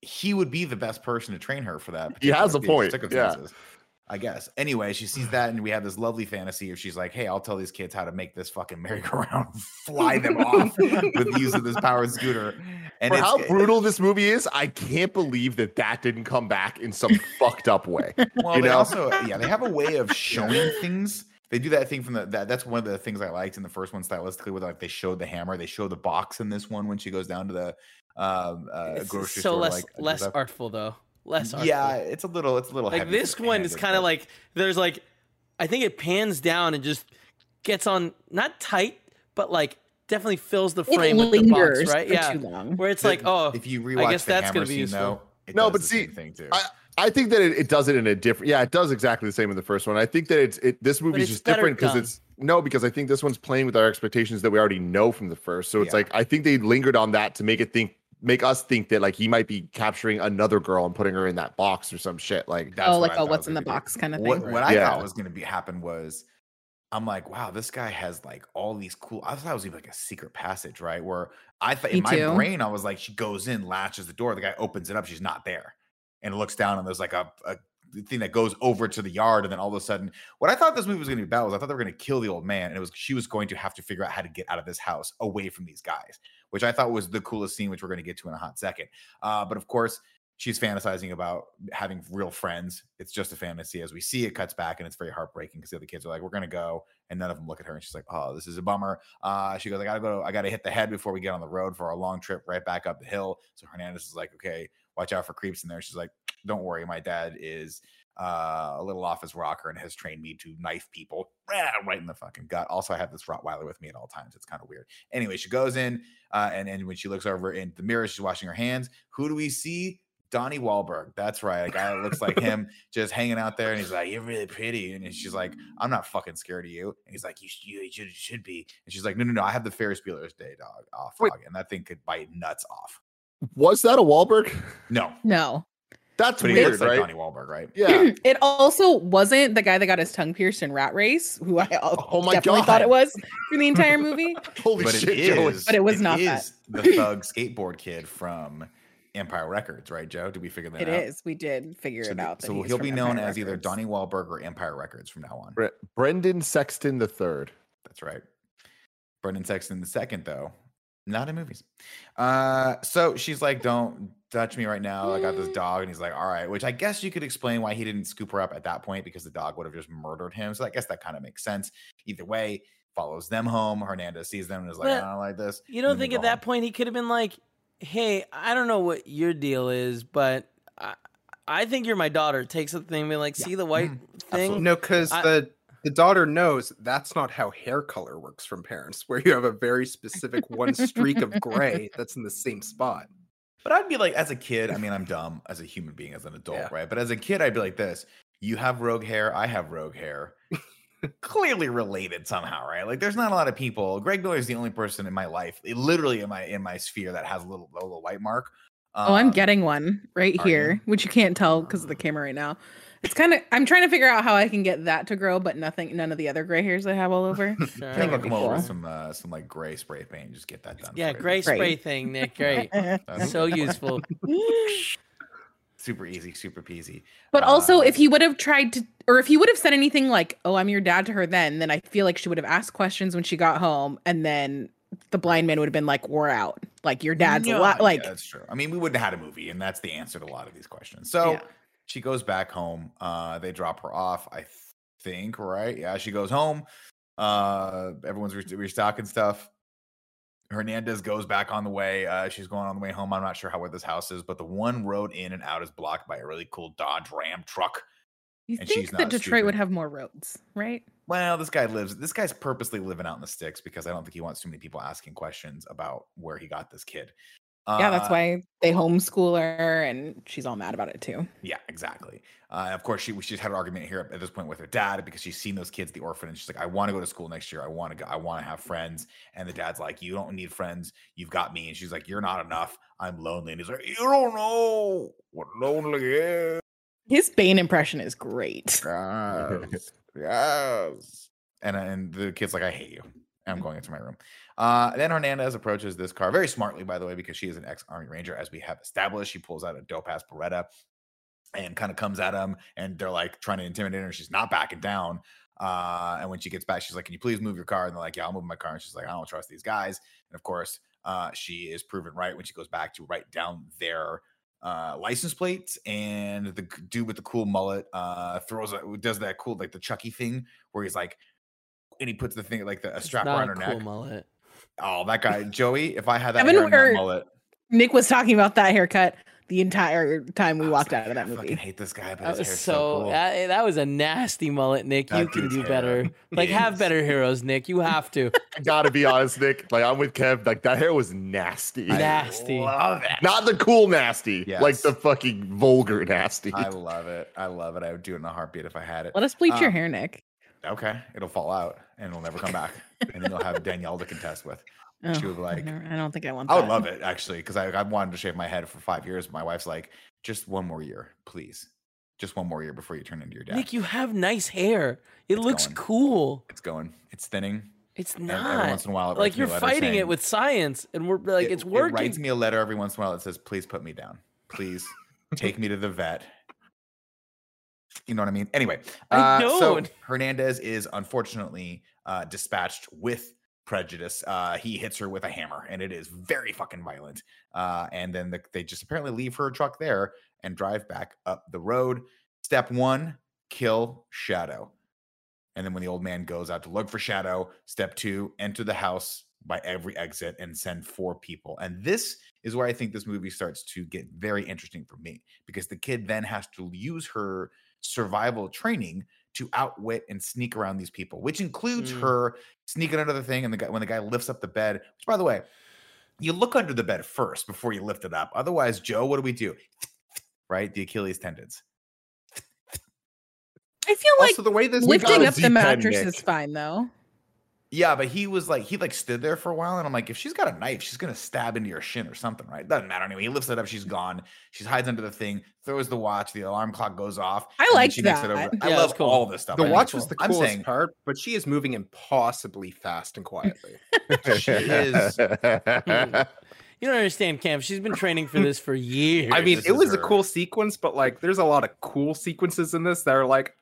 he would be the best person to train her for that. He has a point, yeah. Circumstances, I guess. Anyway, she sees that, and we have this lovely fantasy of she's like, "Hey, I'll tell these kids how to make this fucking merry-go-round fly them off with the use of this powered scooter." And For it's, how brutal this movie is, I can't believe that that didn't come back in some fucked up way. Well, you they know? also yeah, they have a way of showing things. They do that thing from the that, that's one of the things I liked in the first one stylistically, where like they showed the hammer, they show the box in this one when she goes down to the um uh, grocery so store. less like, less artful though. Less artful. yeah, it's a little it's a little like heavy this one is kind of like there's like I think it pans down and just gets on not tight, but like definitely fills the frame it with the box, right? for Yeah, too long. where it's the- like oh, if you rewatch guess the that's hammer gonna be scene, useful. though, it No, but see, thing too. I, I think that it, it does it in a different. Yeah, it does exactly the same in the first one. I think that it's it. This movie is just different because it's no because I think this one's playing with our expectations that we already know from the first. So it's Yeah. like I think they lingered on that to make it think make us think that like he might be capturing another girl and putting her in that box or some shit. Like That's oh, what like I oh, what's in the gonna be. box kind of what, thing. what I Yeah. thought was going to be happen was I'm like, wow, this guy has like all these cool. I thought it was even like a secret passage, right? Where I thought in Me my too. brain, I was like, she goes in, latches the door, the guy opens it up, she's not there, and looks down, and there's like a, a thing that goes over to the yard, and then all of a sudden, what I thought this movie was going to be about was I thought they were going to kill the old man, and it was she was going to have to figure out how to get out of this house away from these guys, which I thought was the coolest scene, which we're going to get to in a hot second. Uh, but of course, she's fantasizing about having real friends. It's just a fantasy. As we see, it cuts back and it's very heartbreaking because the other kids are like, "We're gonna go," and none of them look at her, and she's like, "Oh, this is a bummer." Uh, she goes, "I gotta go. I gotta hit the head before we get on the road for our long trip right back up the hill." So Hernandez is like, "Okay, watch out for creeps in there." She's like, "Don't worry, my dad is." Uh, a little off his rocker and has trained me to knife people Rah, right in the fucking gut. Also, I have this Rottweiler with me at all times. It's kind of weird. Anyway, she goes in, uh, and and when she looks over in the mirror, she's washing her hands. Who do we see? Donnie Wahlberg. That's right. A guy that looks like him just hanging out there. And he's like, You're really pretty. And she's like, I'm not fucking scared of you. And he's like, You, sh- you should, should be. And she's like, No, no, no. I have the Ferris Bueller's Day dog off. Dog, and that thing could bite nuts off. was that a Wahlberg? No. No. That's But he weird, looks like right? Donnie Wahlberg, right? Yeah. it also wasn't the guy that got his tongue pierced in Rat Race, who I al- Oh my definitely thought it was for the entire movie. Holy but shit, it But it was not that. is the thug skateboard kid from Empire Records, right, Joe? Did we figure that It out? is. We did figure So, it out. so he'll be known Empire as either Records. Donnie Wahlberg or Empire Records from now on. Bre- Brendan Sexton the third. That's right. Brendan Sexton the second, though, not in movies. Uh, so she's like, "Don't touch me right now. I got this dog," and he's like, "All right." Which I guess you could explain why he didn't scoop her up at that point because the dog would have just murdered him. So I guess that kind of makes sense. Either way, follows them home. Hernandez sees them and is like, But "I don't like this." You don't think go at that home. point he could have been like, "Hey, I don't know what your deal is, but I, I think you're my daughter." Take something and be like, "See the white Mhm. thing?" Absolutely. No, because the the daughter knows that's not how hair color works from parents, where you have a very specific one streak of gray that's in the same spot. But I'd be like, as a kid, I mean, I'm dumb as a human being, as an adult, Yeah. right? But as a kid, I'd be like this you have rogue hair, I have rogue hair. Clearly related somehow, right? Like, there's not a lot of people. Greg Miller is the only person in my life, literally in my in my sphere, that has a little, a little white mark. Oh, I'm Um, getting one right are you? here, which you can't tell because of the camera right now. It's kind of. I'm trying to figure out how I can get that to grow, but nothing. None of the other gray hairs I have all over. Sure. I think think I'll it'd come over with some uh, some like gray spray paint, and just get that done. yeah, for you. gray Great. spray thing, Nick. Great, so useful. super easy, super peasy. But also, Uh, if he would have tried to, or if he would have said anything like, "Oh, I'm your dad" to her, then then I feel like she would have asked questions when she got home, and then the blind man would have been like, "We're out. Like your dad's a Yeah, lot." yeah, Like, that's true. I mean, we wouldn't have had a movie, and that's the answer to a lot of these questions. So Yeah. She goes back home. Uh, they drop her off, I think, right? Yeah, she goes home. Uh, everyone's re- restocking stuff. Hernandez goes back on the way. Uh, she's going on the way home. I'm not sure how where this house is, but the one road in and out is blocked by a really cool Dodge Ram truck. You And think that Detroit would have more roads, right? Well, this guy lives. This guy's purposely living out in the sticks because I don't think he wants too many people asking questions about where he got this kid. Yeah, that's Uh, why they homeschool her, and she's all mad about it too. Yeah, exactly. Uh, of course, she she's had an argument here at this point with her dad because she's seen those kids at the orphan, and she's like, "I want to go to school next year. I want to go. I want to have friends." And the dad's like, "You don't need friends. You've got me." And she's like, "You're not enough. I'm lonely." And he's like, "You don't know what lonely is." His Bane impression is great. Yes, yes. And and the kid's like, "I hate you." I'm going into my room. Uh, then Hernandez approaches this car very smartly, by the way, because she is an ex Army Ranger, as we have established. She pulls out a dope ass Beretta and kind of comes at him, and they're like trying to intimidate her. She's not backing down. Uh, and when she gets back, she's like, "Can you please move your car?" And they're like, "Yeah, I'll move my car." And she's like, "I don't trust these guys." And of course, uh, she is proven right when she goes back to write down their uh license plates and the dude with the cool mullet uh throws a does that cool like the chucky thing where he's like and he puts the thing like the a It's strap not around a her cool neck mullet. oh that guy joey if i had that hair and that mullet Nick was talking about that haircut the entire time we walked like, out of that fucking movie. I fucking hate this guy but That his was so, so, cool. that, that was a nasty mullet, Nick. That you can do hair better. Like have better heroes, Nick. You have to. I gotta be honest, Nick. Like I'm with Kev. Like that hair was nasty. I Nasty. love it Not the cool nasty, like the fucking vulgar nasty. i love it i love it i would do it in a heartbeat if i had it Let us bleach your Um, hair, Nick. Okay it'll fall out and it'll never come back and then you'll have danielle to contest with Oh, she would I like- I don't think I want. I would love it actually because I, I wanted to shave my head for five years. My wife's like, just one more year, please. Just one more year before you turn into your dad. Nick, you have nice hair. It It's looks going. cool. it's going. It's thinning. It's not. Every once in a while, it like you're fighting saying- it with science, and we're like, it- it's It working. writes me a letter every once in a while that says, please put me down. Please take me to the vet. You know what I mean? Anyway, I uh, so. Hernandez is unfortunately uh, dispatched with prejudice. Uh, he hits her with a hammer, and it is very fucking violent. Uh, and then the, they just apparently leave her truck there and drive back up the road. Step one: kill Shadow. And then when the old man goes out to look for Shadow, step two: enter the house by every exit and send four people. And this is where I think this movie starts to get very interesting for me because the kid then has to use her survival training to outwit and sneak around these people, which includes Mm. her sneaking under the thing. And the guy, when the guy lifts up the bed, which by the way, you look under the bed first before you lift it up. Otherwise, Joe, what do we do? Right? The Achilles tendons. I feel like also, the way this lifting up the mattress is fine though. Yeah, but he was like, he like stood there for a while, and I'm like, if she's got a knife, she's gonna stab into your shin or something, right? Doesn't matter anyway. He lifts it up, she's gone. She hides under the thing, throws the watch, the alarm clock goes off. I like then liked she makes it that. over. I love cool. all this stuff. the I watch was cool. the I'm coolest saying part, but she is moving impossibly fast and quietly. She is- hmm. You don't understand, Cam. She's been training for this for years. I mean, this it is was a cool sequence, but like, there's a lot of cool sequences in this that are like,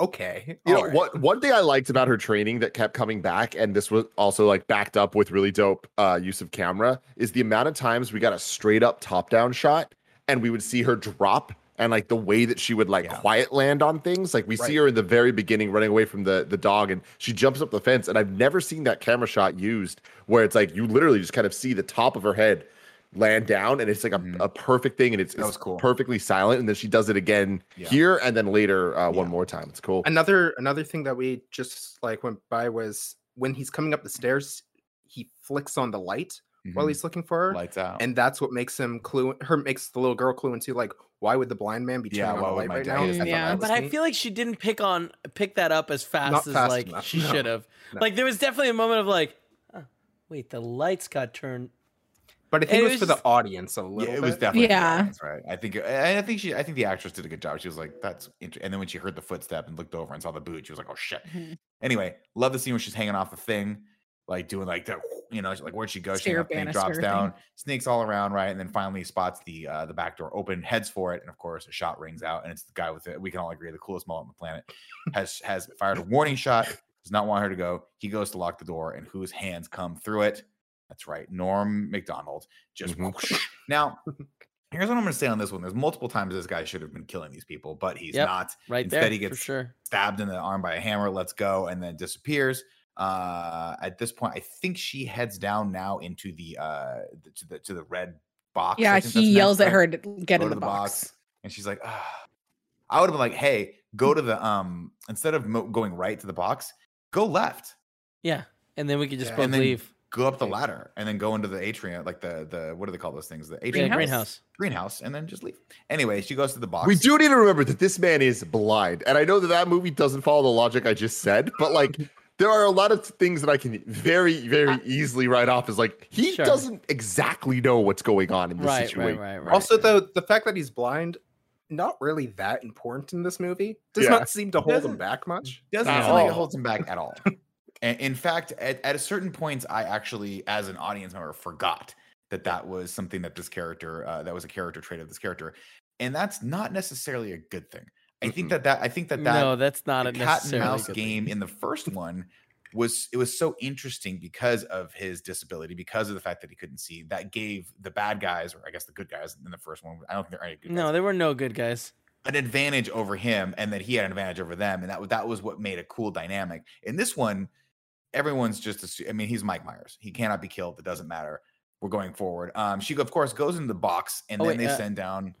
okay, You know right. what? One thing I liked about her training that kept coming back, and this was also like backed up with really dope uh, use of camera, is the amount of times we got a straight up top down shot, and we would see her drop, and like the way that she would like Yeah. quiet land on things. Like we see her in the very beginning running away from the the dog, and she jumps up the fence, and I've never seen that camera shot used where it's like you literally just kind of see the top of her head land down, and it's like a, Mhm. a perfect thing, and it's, it's cool. perfectly silent, and then she does it again Yeah. here, and then later uh, one more time. It's cool. another another thing that we just like went by was when he's coming up the stairs, he flicks on the light while Mhm. he's looking for her. lights out. and that's what makes him clue her makes the little girl clue into like why would the blind man be Yeah, turning why on the light right now? do I thought Yeah, that was but I feel like she didn't pick on pick that up as fast Not as fast like enough, she no. should have. No. Like there was definitely a moment of like, "Huh, wait, the lights got turned. But I think it it was, was for the audience a little yeah, it was bit. definitely Yeah. that's right. I think I think she I think the actress did a good job. She was like, that's interesting. and then when she heard the footstep and looked over and saw the boot, she was like, oh shit. Mhm. Anyway, love the scene where she's hanging off the thing, like doing like that, you know, like where'd she go? She Stair hung up, thing drops banister down, sneaks all around, right? And then finally spots the uh the back door open, heads for it, and of course a shot rings out, and it's the guy with it. We can all agree the coolest mullet on the planet has has fired a warning shot, does not want her to go. He goes to lock the door, and whose hands come through it? That's right, Norm McDonald. Just Mhm. now. Here's what I'm going to say on this one. There's multiple times this guy should have been killing these people, but he's Yep. not Right Instead, there he gets sure. stabbed in the arm by a hammer, lets go, and then disappears. uh at this point i think she heads down now into the uh the- to the to the red box Yeah, he next, yells at right? her to get Go in to the, box. and she's like ah. i would have been like hey go to the um instead of mo- going right to the box go left Yeah, and then we could just Yeah, both leave. Go up the ladder and then go into the atrium like the the what do they call those things the atrium Greenhouse? greenhouse. greenhouse and then just leave anyway she goes to the box We do need to remember that this man is blind, and I know that that movie doesn't follow the logic I just said, but like. There are a lot of things that I can very, very uh, easily write off as like he Sure. doesn't exactly know what's going on in this Right, situation. right, right, right. Also, though, the fact that he's blind, not really that important in this movie. Does Yeah. not seem to hold him Doesn't- back much. doesn't At feel like it holds him back at all. and in fact, at, at a certain points, I actually, as an audience member, forgot that that was something that this character, uh, that was a character trait of this character, and that's not necessarily a good thing. I think Mm-mm. that that I think that that no, that's not a cat and mouse game thing. in the first one was it was so interesting because of his disability, because of the fact that he couldn't see. That gave the bad guys, or I guess the good guys in the first one. I don't think there are any good guys No, there were no good guys. an advantage over him and that he had an advantage over them and that that was what made a cool dynamic in this one everyone's just i mean he's mike myers he cannot be killed it doesn't matter we're going forward um she of course goes into the box and Oh, then wait, they uh, send down?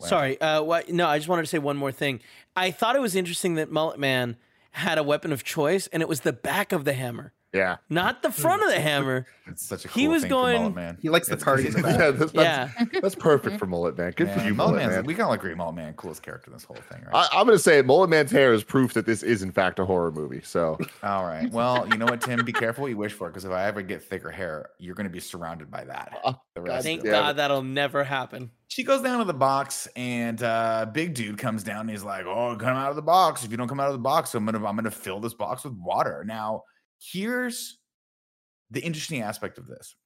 Sorry. Uh, what? No, I just wanted to say one more thing. I thought it was interesting that Mullet Man had a weapon of choice, and it was the back of the hammer, Yeah. not the front of the hammer. it's such a cool He was thing for Mullet going- man He likes the It's- party in the back. yeah, that's, that's, perfect for Mullet Man. Good for you, Mullet Mullet Man. we can all agree Mullet Man coolest character in this whole thing right I, I'm going to say it. Mullet Man's hair is proof that this is, in fact, a horror movie. So, all right well you know what tim be careful what you wish for because if i ever get thicker hair you're going to be surrounded by that Oh, the rest Thank of it. Yeah. God that'll never happen. she goes down to the box and uh big dude comes down and he's like oh come out of the box if you don't come out of the box i'm gonna i'm gonna fill this box with water now here's the interesting aspect of this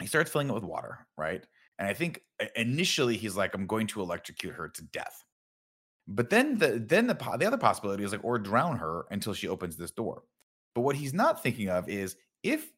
he starts filling it with water right and i think initially he's like i'm going to electrocute her to death but then the then the the other possibility is like or drown her until she opens this door but what he's not thinking of is if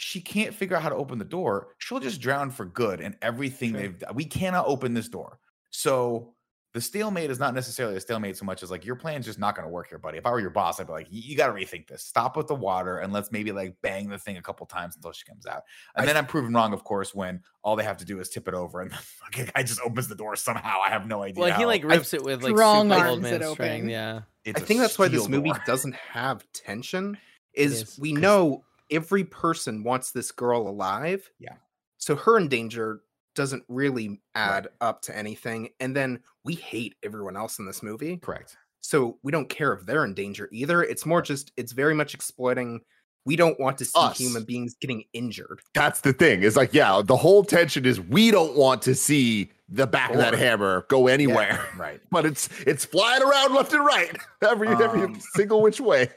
she can't figure out how to open the door, she'll just drown for good. And everything Sure. they've we cannot open this door. So the stalemate is not necessarily a stalemate so much as like your plan's just not going to work here, buddy. If I were your boss, I'd be like, you got to rethink this. Stop with the water and let's maybe like bang the thing a couple times until she comes out. And I then I'm proven wrong, of course, when all they have to do is tip it over and the fucking guy just opens the door somehow. I have no idea. Well, he like rips it with like strong super arms old it man strength. open. Yeah. It's I a think that's why this movie door. doesn't have tension. Is, is, we 'cause- know every person wants this girl alive. Yeah. So her in danger doesn't really add up to anything. And then we hate everyone else in this movie. correct. So we don't care if they're in danger either. It's more just it's very much exploiting. We don't want to see Us. human beings getting injured. that's the thing. Is like, yeah, the whole tension is we don't want to see the back of that hammer go anywhere. Right. But it's it's flying around left and right, every every Um, single which way.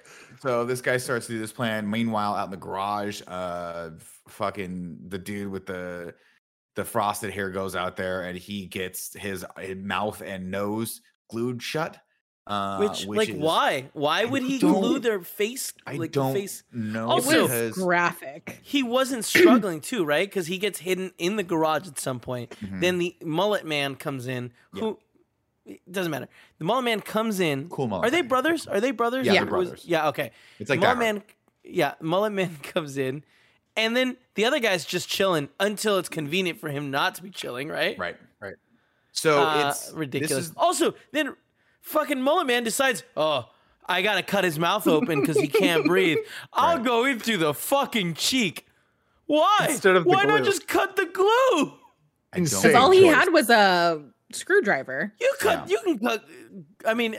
So this guy starts to do this plan. Meanwhile, out in the garage, uh, fucking the dude with the the frosted hair goes out there and he gets his, his mouth and nose glued shut. Uh, Which, like, is- why? Why I would he glue their face? I like don't the face. know It Also- because graphic. He wasn't struggling too, right? Because he gets hidden in the garage at some point. Mhm. Then the mullet man comes in. Who it doesn't matter. The mullet man comes in. cool mullet Are they man. brothers? Are they brothers? Yeah, they're was- brothers. Yeah. Okay. It's like mullet that. man. Yeah, mullet man comes in, and then the other guy's just chilling until it's convenient for him not to be chilling, right? Right. Right. So Uh, it's ridiculous. This is, Also, then fucking mullet man decides, oh, I gotta cut his mouth open because he can't breathe. I'll Right. go in through the fucking cheek. Why? Instead of the Why not just cut the glue? I don't Because all think he had was a screwdriver. You cut. Yeah. You can cut. I mean,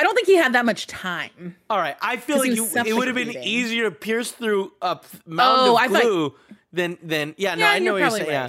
I don't think he had that much time. all right. I feel 'Cause like you, it would have been easier to pierce through a p- mound Oh, of I thought- glue than than yeah. No, I know you're what you're probably saying. Yeah.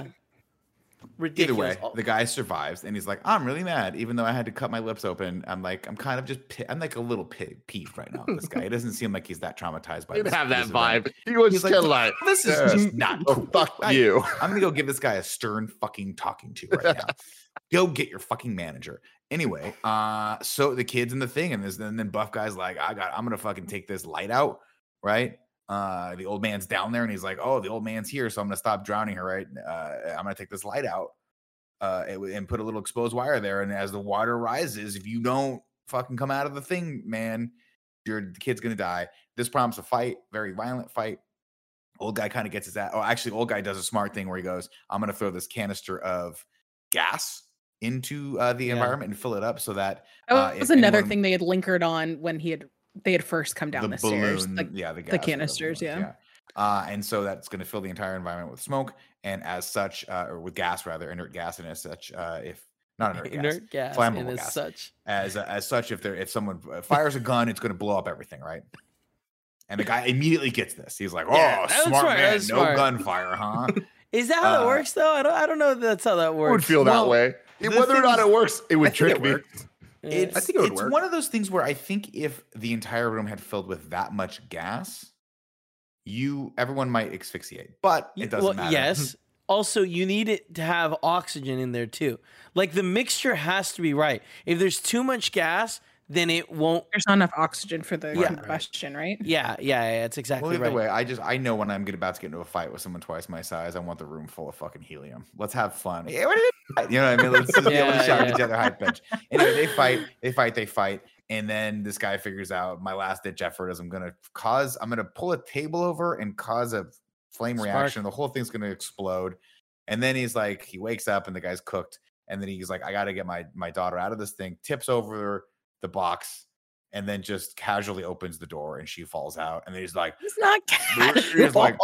right. Either way, the guy survives, and he's like, "I'm really mad, even though I had to cut my lips open. I'm like, I'm kind of just, pi- I'm like a little pi- peeved right now. This guy, it doesn't seem like he's that traumatized by. Didn't this, have that this event. vibe. He was He's just like, like, This is just not oh, cool. fuck I- you. I'm gonna go give this guy a stern fucking talking to right now. go get your fucking manager. Anyway, uh, so the kids in the thing, and and then buff guy's like, I got, I'm gonna fucking take this light out, right? Uh, the old man's down there, and he's like, oh, the old man's here, so I'm gonna stop drowning her, right? Uh, I'm gonna take this light out, uh, and, and put a little exposed wire there, and as the water rises, if you don't fucking come out of the thing, man, your kid's gonna die. This prompts a fight, very violent fight. Old guy kind of gets his ass. Oh, actually, old guy does a smart thing where he goes, "I'm gonna throw this canister of gas into uh, the Yeah. environment and fill it up so that That uh, was another anyone- thing they had lingered on when he had they had first come down the, stairs. Like, yeah, the, gas, the or canisters, balloons, yeah. Uh, and so that's going to fill the entire environment with smoke, and as such, uh, or with gas rather, inert gas, and as such, uh, if not inert, gas, Inert gas, flammable and as gas. such. as uh, as such, if there if someone uh, fires a gun, it's going to blow up everything, right? And the guy immediately gets this. He's like, "Oh, Yeah, smart, smart, that man, no smart." gunfire, huh?" Is that how Uh, it works though? I don't I don't know if that's how that works. I would feel that Well, way. The Whether or not it works, it would think trick it me. works. It's, I think it would it's work. one of those things where I think if the entire room had filled with that much gas, you everyone might asphyxiate, but it doesn't well, matter. Yes. Also, you need it to have oxygen in there too. Like the mixture has to be right. If there's too much gas, then it won't. there's not enough oxygen for the Yeah. combustion, right? Yeah, yeah, yeah. It's exactly Well, either right. way, I just I know when I'm get- about to get into a fight with someone twice my size, I want the room full of fucking helium. Let's have fun. Yeah, what is it? You know what I mean? Let's just be able to Yeah, shout at yeah. each other high pitch. Anyway, they fight, they fight, they fight, and then this guy figures out my last ditch effort is I'm gonna cause I'm gonna pull a table over and cause a flame Spark. reaction. The whole thing's gonna explode. And then he's like, he wakes up and the guy's cooked. And then he's like, I gotta get my my daughter out of this thing, tips over the box, and then just casually opens the door and she falls out. And then he's like, It's not He's like,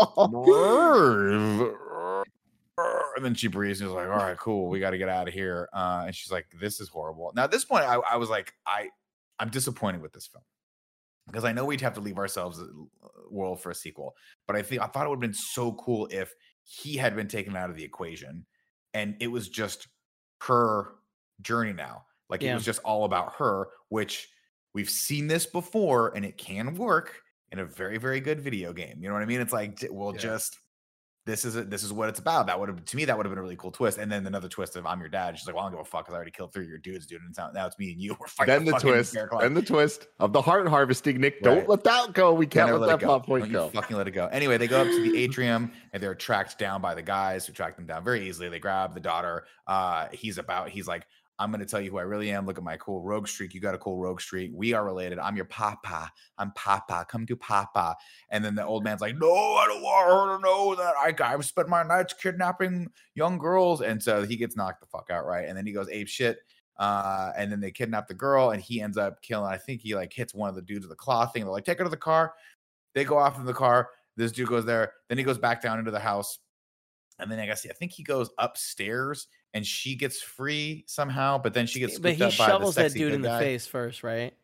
and then she breathes and is like, all right, cool, we got to get out of here. Uh, and she's like, this is horrible. Now at this point, I, I was like, I, I'm disappointed with this film because I know we'd have to leave ourselves a world for a sequel, but I think I thought it would have been so cool if he had been taken out of the equation and it was just her journey now. Like it was just all about her, which we've seen this before and it can work in a very, very good video game. You know what I mean? It's like, well, Yeah. just this is it. This is what it's about. That would have to me that would have been a really cool twist. And then another twist of I'm your dad. She's like, well, I don't give a fuck because I already killed three of your dudes, dude. And it's now, now it's me and you. We're fighting. Then the fucking twist. Then the twist of the heart harvesting. Nick, don't let that go. We Can't can't let that it plot Don't point you go. fucking let it go. Anyway, they go up to the atrium and they're tracked down by the guys who track them down very easily. They grab the daughter. Uh, he's about. He's like, I'm going to tell you who I really am. Look at my cool rogue streak. You got a cool rogue streak. We are related. I'm your papa. I'm papa. Come to papa. And then the old man's like, No, I don't want her to know that I, I've spent my nights kidnapping young girls. And so he gets knocked the fuck out, right? And then he goes ape shit. Uh, and then they kidnap the girl, and he ends up killing. I think he like hits one of the dudes with the claw thing. They're like, take her to the car. They go off in the car. This dude goes there. Then he goes back down into the house. And then I guess I think he goes upstairs and she gets free somehow, but then she gets but he up by the shovels that sexy dude in the guy. face first, right?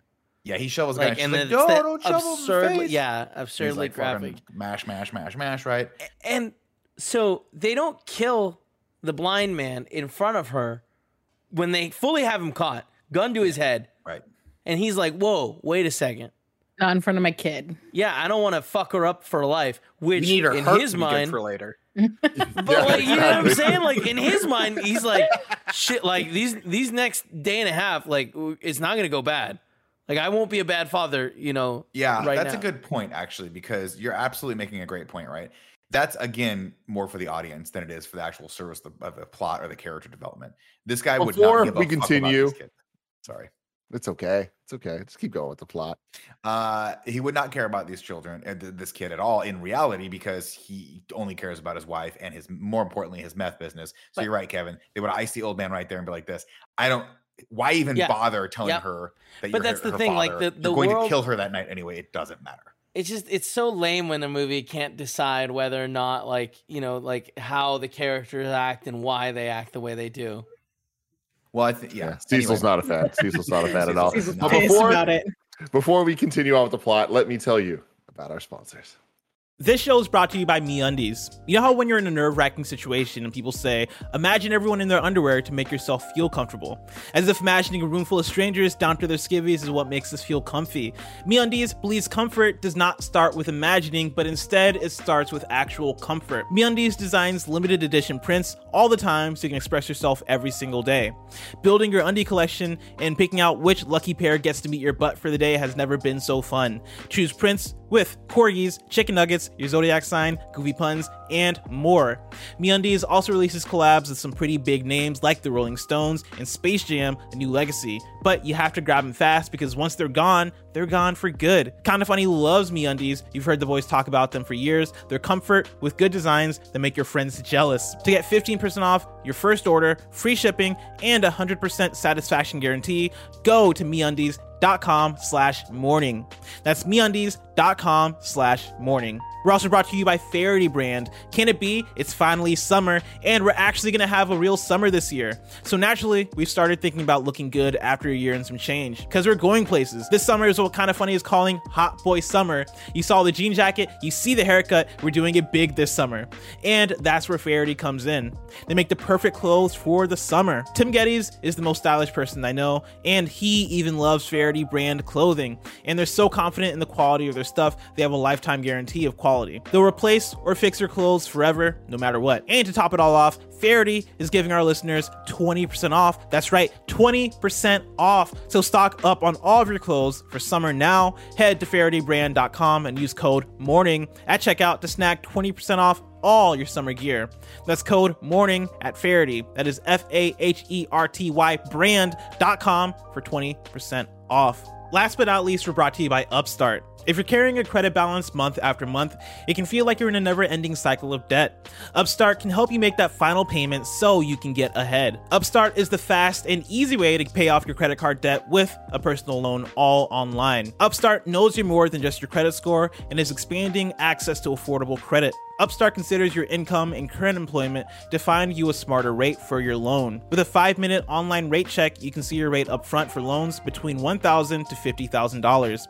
Yeah, he shovels the Like, guy. and She's then like, it's no, don't shove him in the absurdly, face." yeah, And absurdly like, graphic. Mash, mash, mash, mash, right? And so they don't kill the blind man in front of her when they fully have him caught, gun to his head, Right. and he's like, "Whoa, wait a second. Not in front of my kid. Yeah, I don't want to fuck her up for life." Which need her in heart his to be good mind, for later. But Yeah, like, you know what I'm saying? Like in his mind, he's like, shit. Like these these next day and a half, like it's not gonna go bad. Like I won't be a bad father, you know. Yeah, right that's now. a good point actually, because you're absolutely making a great point, right? That's again more for the audience than it is for the actual service of the, of the plot or the character development. This guy would Before not give a we fuck about continue- this kid. Sorry. It's okay. It's okay. Just keep going with the plot. Uh, he would not care about these children, uh, th- this kid at all in reality, because he only cares about his wife and his, more importantly, his meth business. So But- you're right, Kevin. They would ice the old man right there and be like, "This, I don't. Why even Yeah. bother telling Yep. her that?" But you're that's her- the her thing, like, the- the you're going world- to kill her that night anyway. It doesn't matter. It's just it's so lame when a movie can't decide whether or not like you know like how the characters act and why they act the way they do. Well, I think yeah. Cecil's anyway. not a fan. Cecil's not a fan at all. Cecil's But before, about it. before we continue on with the plot, let me tell you about our sponsors. This show is brought to you by MeUndies. You know how when you're in a nerve-wracking situation and people say, "Imagine everyone in their underwear to make yourself feel comfortable," as if imagining a room full of strangers down to their skivvies is what makes us feel comfy. MeUndies believes comfort does not start with imagining, but instead it starts with actual comfort. MeUndies designs limited edition prints all the time so you can express yourself every single day. Building your undie collection and picking out which lucky pair gets to meet your butt for the day has never been so fun. Choose prints with corgis, chicken nuggets, your zodiac sign, goofy puns, and more. MeUndies also releases collabs with some pretty big names like the Rolling Stones and Space Jam: A New Legacy. But you have to grab them fast because once they're gone, they're gone for good. Kinda Funny loves MeUndies. You've heard the boys talk about them for years. They're comfort with good designs that make your friends jealous. To get 15% off your first order, free shipping, and 100% satisfaction guarantee, go to MeUndies.com slash morning. That's MeUndies.com slash morning. We're also brought to you by Faherty Brand. Can it be? It's finally summer, and we're actually gonna have a real summer this year. So naturally, we've started thinking about looking good after a year and some change, because we're going places. This summer is what kind of funny is calling Hot Boy Summer. You saw the jean jacket, you see the haircut, we're doing it big this summer. And that's where Faherty comes in. They make the perfect clothes for the summer. Tim Gettys is the most stylish person I know, and he even loves Faherty brand clothing. And they're so confident in the quality of their stuff, they have a lifetime guarantee of quality. They'll replace or fix your clothes forever, no matter what. And to top it all off, Faherty is giving our listeners 20% off. That's right, 20% off. So stock up on all of your clothes for summer now. Head to FahertyBrand.com and use code MORNING at checkout to snag 20% off all your summer gear. That's code MORNING at Faherty. That is F A H E R T Y brand.com for 20% off. Last but not least, we're brought to you by Upstart. If you're carrying a credit balance month after month, it can feel like you're in a never ending cycle of debt. Upstart can help you make that final payment so you can get ahead. Upstart is the fast and easy way to pay off your credit card debt with a personal loan all online. Upstart knows you're more than just your credit score and is expanding access to affordable credit. Upstart considers your income and current employment to find you a smarter rate for your loan. With a five minute online rate check, you can see your rate upfront for loans between $1,000 to $50,000.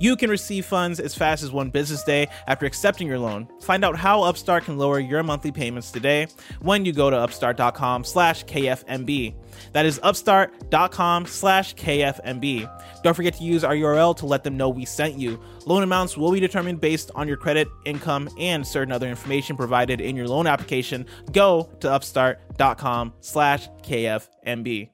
You can receive funds as fast as one business day after accepting your loan. Find out how Upstart can lower your monthly payments today when you go to upstart.com slash KFMB. That is upstart.com slash KFMB. Don't forget to use our URL to let them know we sent you. Loan amounts will be determined based on your credit, income, and certain other information provided in your loan application. Go to upstart.com slash KFMB.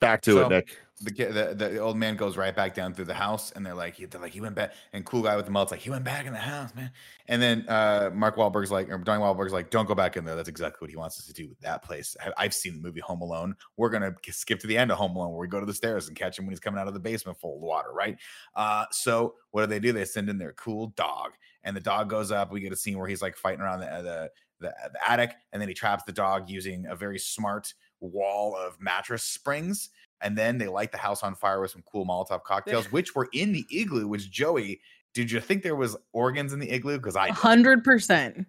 Back to So- it, Nick. The, the the old man goes right back down through the house, and they're like, he- they're like, he went back, and cool guy with the mullet's like, he went back in the house, man. And then uh, Mark Wahlberg's like, or Donnie Wahlberg's like, don't go back in there. That's exactly what he wants us to do. With that place. I- I've seen the movie Home Alone. We're gonna skip to the end of Home Alone, where we go to the stairs and catch him when he's coming out of the basement full of water, right? Uh, so what do they do? They send in their cool dog, and the dog goes up. We get a scene where he's like fighting around the the the, the attic, and then he traps the dog using a very smart wall of mattress springs and then they light the house on fire with some cool Molotov cocktails, which were in the igloo. Which Joey, did you think there was organs in the igloo? Because I, A did. hundred percent.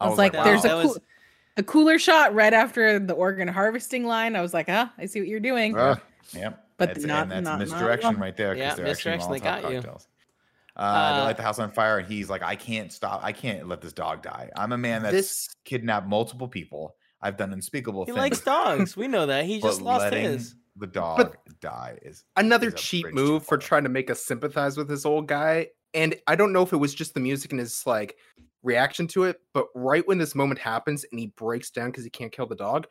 I was like, wow. there's a That cool, a cooler shot right after the organ harvesting line. I was like, ah, I see what you're doing. Ah, Yep, But that's, not- and that's not- not misdirection wrong. right there. 'cause Yeah, they're actually misdirection, they Molotov got you. cocktails. Uh, they Uh, light the house on fire, and he's like, "I can't stop. I can't let this dog die. I'm a man that's This- kidnapped multiple people. I've done unspeakable things. He things. likes dogs. We know that. He just lost letting his. The dog die is Another is cheap move for trying to make us sympathize with this old guy. And I don't know if it was just the music and his like reaction to it, but right when this moment happens and he breaks down because he can't kill the dog,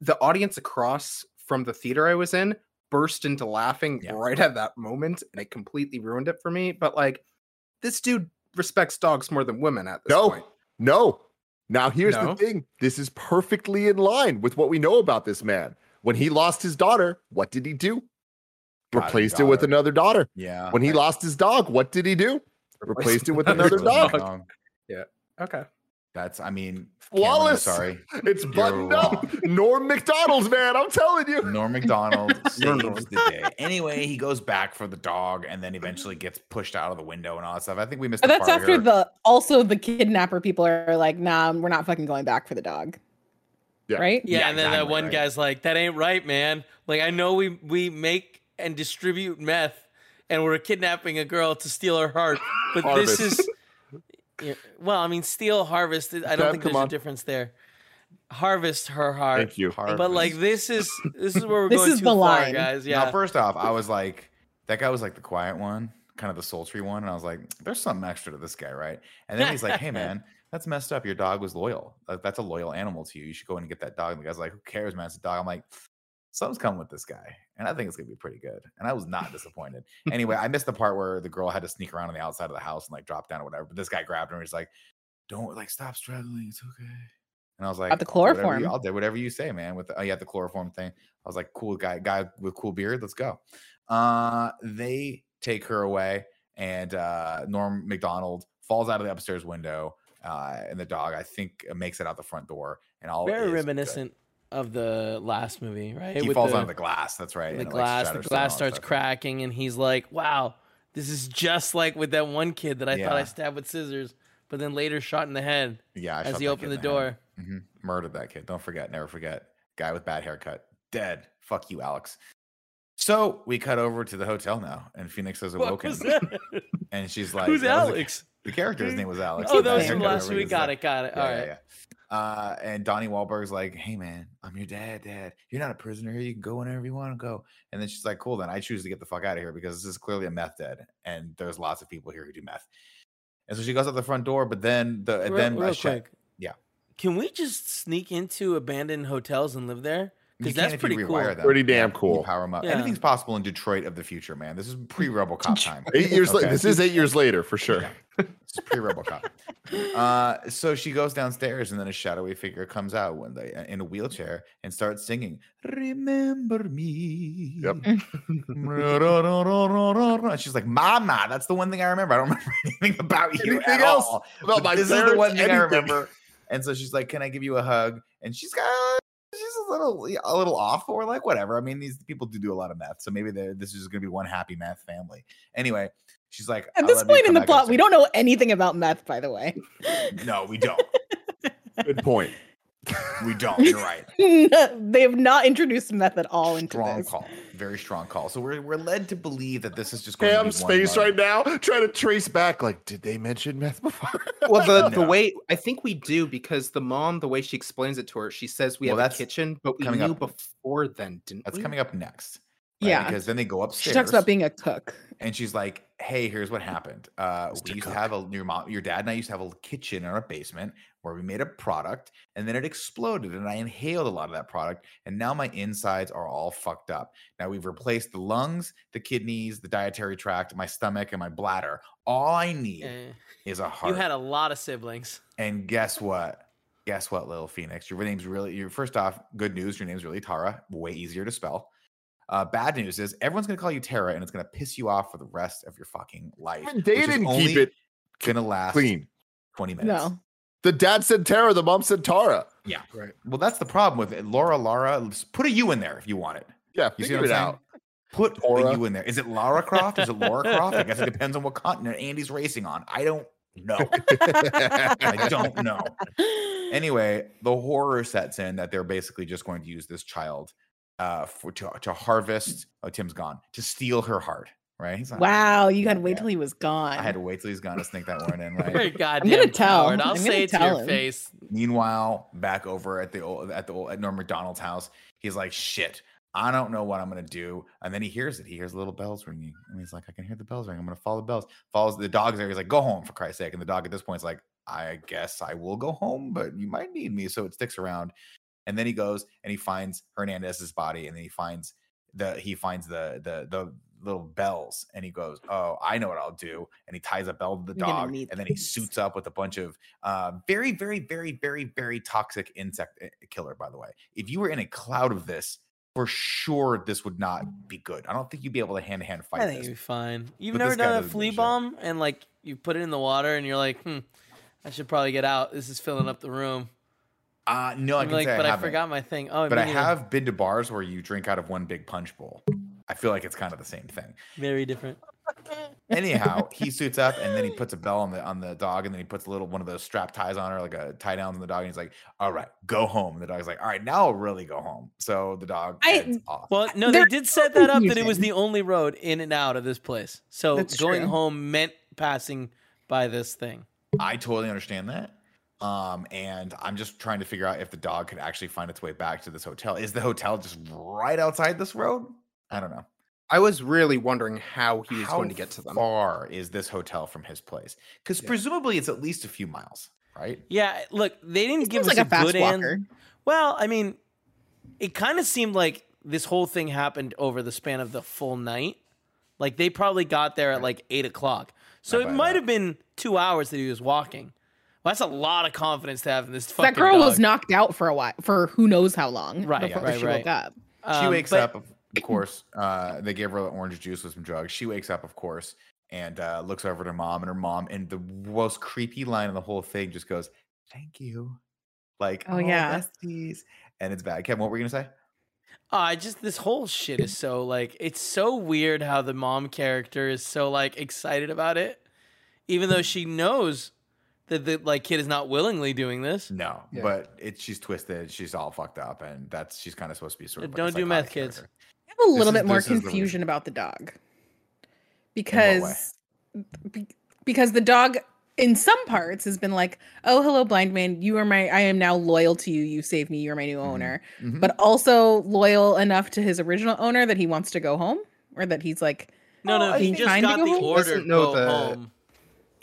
the audience across from the theater I was in burst into laughing Yeah. right at that moment, and it completely ruined it for me. But like, this dude respects dogs more than women at this No. point. No. Now here's No? the thing. This is perfectly in line with what we know about this man. When he lost his daughter, what did he do? Got Replaced it with another daughter. yeah. When he I- lost his dog, what did he do? Replaced it with another another Replaced it with dog. Yeah. Okay. That's I mean Cameron, sorry. It's You're buttoned up. wrong. Norm McDonald's, man. I'm telling you. Norm McDonald saves the day. Anyway, he goes back for the dog and then eventually gets pushed out of the window and all that stuff. I think we missed. But the that's part after here. the also the kidnapper people are like, nah, we're not fucking going back for the dog. Yeah. Right? Yeah, Yeah, and then that one right. guy's like, "That ain't right, man. Like, I know we we make and distribute meth, and we're kidnapping a girl to steal her heart, but this is, Yeah, well, I mean, steal, harvest. I don't Kev, think there's on. a difference there. Harvest her heart, Thank you. but like this is this is where we're This going is too the far, line. guys. Now, Yeah, first off, I was like, that guy was like the quiet one, kind of the sultry one, and I was like, there's something extra to this guy, right? And then he's like, hey man, that's messed up. Your dog was loyal. That's a loyal animal to you. You should go in and get that dog. And the guy's like, who cares, man? It's a dog. I'm like, something's coming with this guy, and I think it's gonna be pretty good. And I was not disappointed. anyway, I missed the part where the girl had to sneak around on the outside of the house and like drop down or whatever. But this guy grabbed her and he's like, "Don't like stop struggling. It's okay." And I was like, Got the "I'll do whatever chloroform. you- I'll do whatever you say, man." With the, oh, yeah, the chloroform thing. I was like, "Cool guy, guy with cool beard. Let's go." Uh, they take her away, and uh, Norm McDonald falls out of the upstairs window. Uh, and the dog, I think, uh, makes it out the front door, and all Very is good. reminiscent of the last movie, right? He With falls the, onto the glass. That's right. the it, like, glass. the glass and all that starts stuff. cracking, and he's like, "Wow, this is just like with that one kid that I thought I stabbed with scissors, but then later shot in the head Yeah, I as he opened the head. door." Mhm. Murdered that kid. Don't forget. Never forget. Guy with bad haircut. Dead. Fuck you, Alex. So we cut over to the hotel now, and Phoenix has awoken, and she's like, Who's Alex? The, character's name was Alex. Oh, that bad was from last week. Got it. Got it. Yeah, All yeah, right. yeah. Uh, and Donnie Wahlberg's like, "Hey man, I'm your dad. Dad, you're not a prisoner here. You can go whenever you want to go." And then she's like, "Cool, then I choose to get the fuck out of here because this is clearly a meth den, and there's lots of people here who do meth." And so she goes out the front door, but then the Real, then real quick. yeah. Can we just sneak into abandoned hotels and live there? You Because that's you pretty cool. rewire them. Pretty Yeah, damn you cool. Power them up. Yeah. Anything's possible in Detroit of the future, man. This is pre RoboCop time. Eight years Okay. later. This is eight years later for sure. Yeah. It's pre RoboCop. Uh, so she goes downstairs, and then a shadowy figure comes out when they in a wheelchair and starts singing "Remember Me." Yep. And she's like, "Mama, that's the one thing I remember. I don't remember anything about you Anything at else all. about my this is the one thing I remember." And so she's like, "Can I give you a hug?" And she's got. She's a little, a little off, or like whatever. I mean, these people do do a lot of meth, so maybe this is gonna be one happy meth family. Anyway, she's like, At this point in the plot, we don't know anything about meth, by the way. No, we don't. Good point. We don't. You're right. they have not introduced meth at all into this. Strong this. call. Very strong call. So we're we're led to believe that this is just going to be Cam's one face right now, trying to trace back. Like, did they mention meth before? Well, the, the way I think we do because the mom, the way she explains it to her, she says we Well, have a that's kitchen, but we knew up- before then, didn't That's we? coming up next. right? Yeah. Because then they go upstairs. She talks about being a cook. and she's like, "Hey, here's what happened. Uh, Mr. we used Cook. to have a your mom, your dad, and I used to have a kitchen in our basement where we made a product, and then it exploded, and I inhaled a lot of that product, and now my insides are all fucked up. Now we've replaced the lungs, the kidneys, the dietary tract, my stomach, and my bladder. All I need Eh, is a heart. you had a lot of siblings. And guess what? Guess what, little Phoenix? Your name's really your first off, good news, your name's really Tara. Way easier to spell. Uh, bad news is everyone's gonna call you Tara and it's gonna piss you off for the rest of your fucking life. They didn't only keep it gonna last clean. 20 minutes. No. The dad said Tara, the mom said Tara. Yeah. Right. Well, that's the problem with it. Laura, Lara, just put a U in there if you want it. Yeah, You see figure what I'm it saying? out. Put Tora. a U in there. Is it Lara Croft? Is it Laura Croft? I guess it depends on what continent Andy's racing on. I don't know. I don't know. anyway, the horror sets in that they're basically just going to use this child uh for to, to harvest oh Tim's gone to steal her heart right he's not Wow, you had to wait Yeah. till he was gone. I had to wait till he's gone to sneak that one in You're a right goddamn tell. coward. I'll I'm gonna say it to tell your him. face. meanwhile back over at the old at the old at Norm Macdonald's house he's like shit I don't know what I'm gonna do and then he hears it he hears little bells ringing and he's like I can hear the bells ring I'm gonna follow the bells follows the dog's there he's like go home for Christ's sake and the dog at this point is like I guess I will go home but you might need me so it sticks around and then he goes and he finds Hernandez's body, and then he finds the he finds the the the little bells, and he goes, "Oh, I know what I'll do." And he ties a bell to the You're dog, and then he suits up with a bunch of uh, very, very, very, very, very toxic insect uh, killer. By the way, if you were in a cloud of this, for sure this would not be good. I don't think you'd be able to hand to hand fight I think this. you'll be fine. You've But never done a doesn't give a flea shit. bomb and like you put it in the water and you're like, hmm, I should probably get out. This is filling up the room. Uh, no, I I'm can like, say but I I, forgot my thing. Oh, But I me neither. have been to bars where you drink out of one big punch bowl. I feel like it's kind of the same thing. very different. Anyhow, he suits up and then he puts a bell on the on the dog and then he puts a little one of those strap ties on her, like a tie downs on the dog, and he's like, All right, go home. And the dog's like, All right, now I'll really go home. So the dog I- off. Well, no, they did set that up that it was the only road in and out of this place. So That's going true. home meant passing by this thing. I totally understand that. Um, and I'm just trying to figure out if the dog could actually find its way back to this hotel. Is the hotel just right outside this road? I don't know. I was really wondering how he was How going to get to them. How far is this hotel from his place? Because Yeah. presumably it's at least a few miles, right? Yeah, look, they didn't He give us like a a fast good walker. answer. Well, I mean, it kind of seemed like this whole thing happened over the span of the full night. Like they probably got there at like eight o'clock. So Not it might that. have been two hours that he was walking. Well, that's a lot of confidence to have in this fucking that girl was knocked out for a while, for who knows how long. Right, before right, she right. woke up. She Um, wakes but- up, of of course. Uh, they gave her orange juice with some drugs. She wakes up, of course, and uh, looks over to her mom, and her mom, and the most creepy line of the whole thing just goes, "Thank you," like, Oh, yeah. besties," and it's bad. Kevin, what were you gonna say? Oh, I just this whole shit is so like it's so weird how the mom character is so like excited about it, even though she knows that the like kid is not willingly doing this. No, Yeah. but it she's twisted. She's all fucked up, and that's she's kind of supposed to be sort of. like Don't do meth, psychotic kids. I have a This little is- bit more this is the confusion about the dog because be- because the dog in some parts has been like, "Oh, hello, blind man. You are my. I am now loyal to you. You saved me. You're my new Mhm. owner." Mhm. But also loyal enough to his original owner that he wants to go home, or that he's like, No, no, Oh, he he's just got go the home? Order doesn't to go the- home.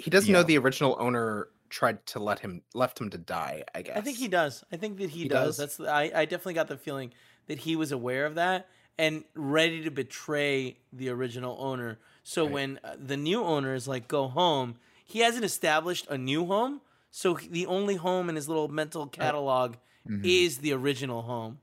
He doesn't know the original owner tried to let him left him to die. I guess. I think he does. I think that he, He does. does? That's I, I definitely got the feeling that he was aware of that and ready to betray the original owner. So Right. when uh, the new owner is like go home, he hasn't established a new home. So the only home in his little mental catalog Mhm. is the original home.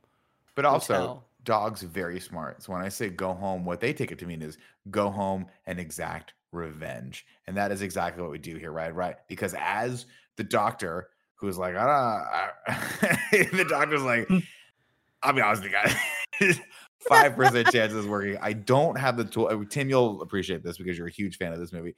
But also, hotel. dogs very smart. So when I say go home, what they take it to mean is go home and exact revenge, and that is exactly what we do here, right? Right? Because as the doctor, who's like, ah, the doctor's like, I'll be honest with you guys. Five percent chance is working. I don't have the tool. uh, Tim, you'll appreciate this because you're a huge fan of this movie.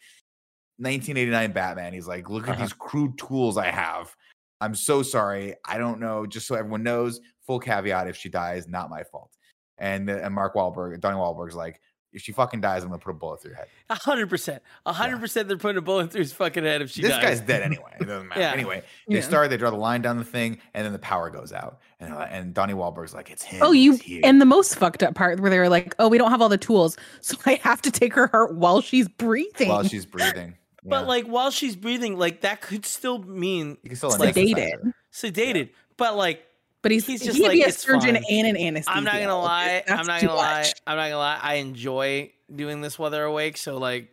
1989 Batman. He's like, look at Uh-huh. these crude tools I have. I'm so sorry. I don't know. Just so everyone knows, full caveat: if she dies, not my fault. And uh, and Mark Wahlberg, Donnie Wahlberg's like, if she fucking dies, I'm gonna put a bullet through your head. A hundred percent. A hundred percent they're putting a bullet through his fucking head if she this dies. guy's dead anyway. It doesn't matter. Yeah. Anyway, they Yeah. start. They draw the line down the thing, and then the power goes out. And uh, and Donnie Wahlberg's like, it's him. "Oh, you." here." And the most fucked up part where they were like, "Oh, we don't have all the tools, so I have to take her heart while she's breathing." while she's breathing. But like while she's breathing, like that could still mean you can still like- Sedated. her. sedated. But like but he's, he's just he'd like, be a "It's surgeon fine." and an anesthesiologist. I'm not gonna lie. That's I'm not gonna lie. much. I'm not gonna lie. I enjoy doing this while they're awake. So like,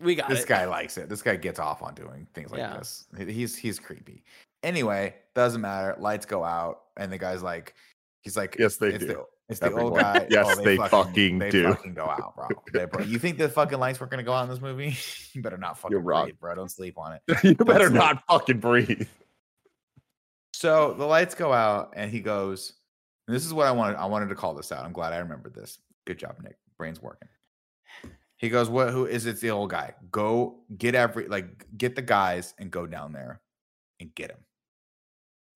we got This it. guy likes it. This guy gets off on doing things like Yeah. this. He's he's creepy. Anyway, doesn't matter. Lights go out, and the guy's like, he's like, Yes, they it's do. The, it's the old guy. Yes, Oh, they fucking they do. fucking go out, bro. They, bro. You think the fucking lights were gonna go out in this movie? you better not fucking wrong. breathe, bro. Don't sleep on it. you better That's not fucking breathe. So the lights go out, and he goes. and this is what I wanted. I wanted to call this out. I'm glad I remembered this. Good job, Nick. Brain's working. He goes, "What? Who is it? It's the old guy. Go get every like get the guys and go down there and get him."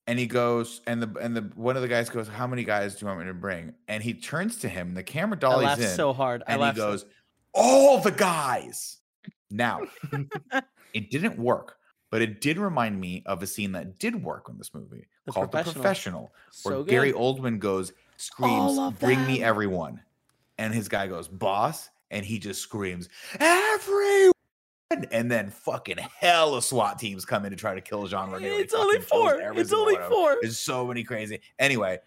And he goes, and the and the one of the guys goes, "How many guys do you want me to bring?" And he turns to him, and the camera I dollies laughed in, so hard. I and he so- goes, "All the guys." Now, it didn't work, but it did remind me of a scene that did work in this movie The called Professional. The Professional, where so Gary. Oldman goes, screams, "Bring me everyone," and his guy goes, "Boss," and he just screams, "Everyone!" And then fucking hell of SWAT teams come in to try to kill Jean Reno. It's only four. It's only one of them. four. There's so many crazy. Anyway,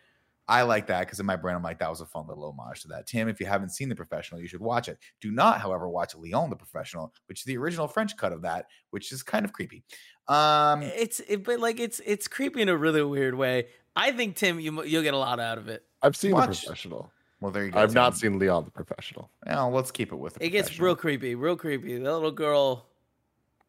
I like that because in my brain, I'm like, that was a fun little homage to that. Tim, if you haven't seen The Professional, you should watch it. Do not, however, watch Leon the Professional, which is the original French cut of that, which is kind of creepy. Um, It's it, but like it's it's creepy in a really weird way. I think Tim, you you'll get a lot out of it. I've seen Watch. the professional. well, there you go. I've not seen Leon the professional. Well, let's keep it with the It gets real creepy, real creepy. The little girl.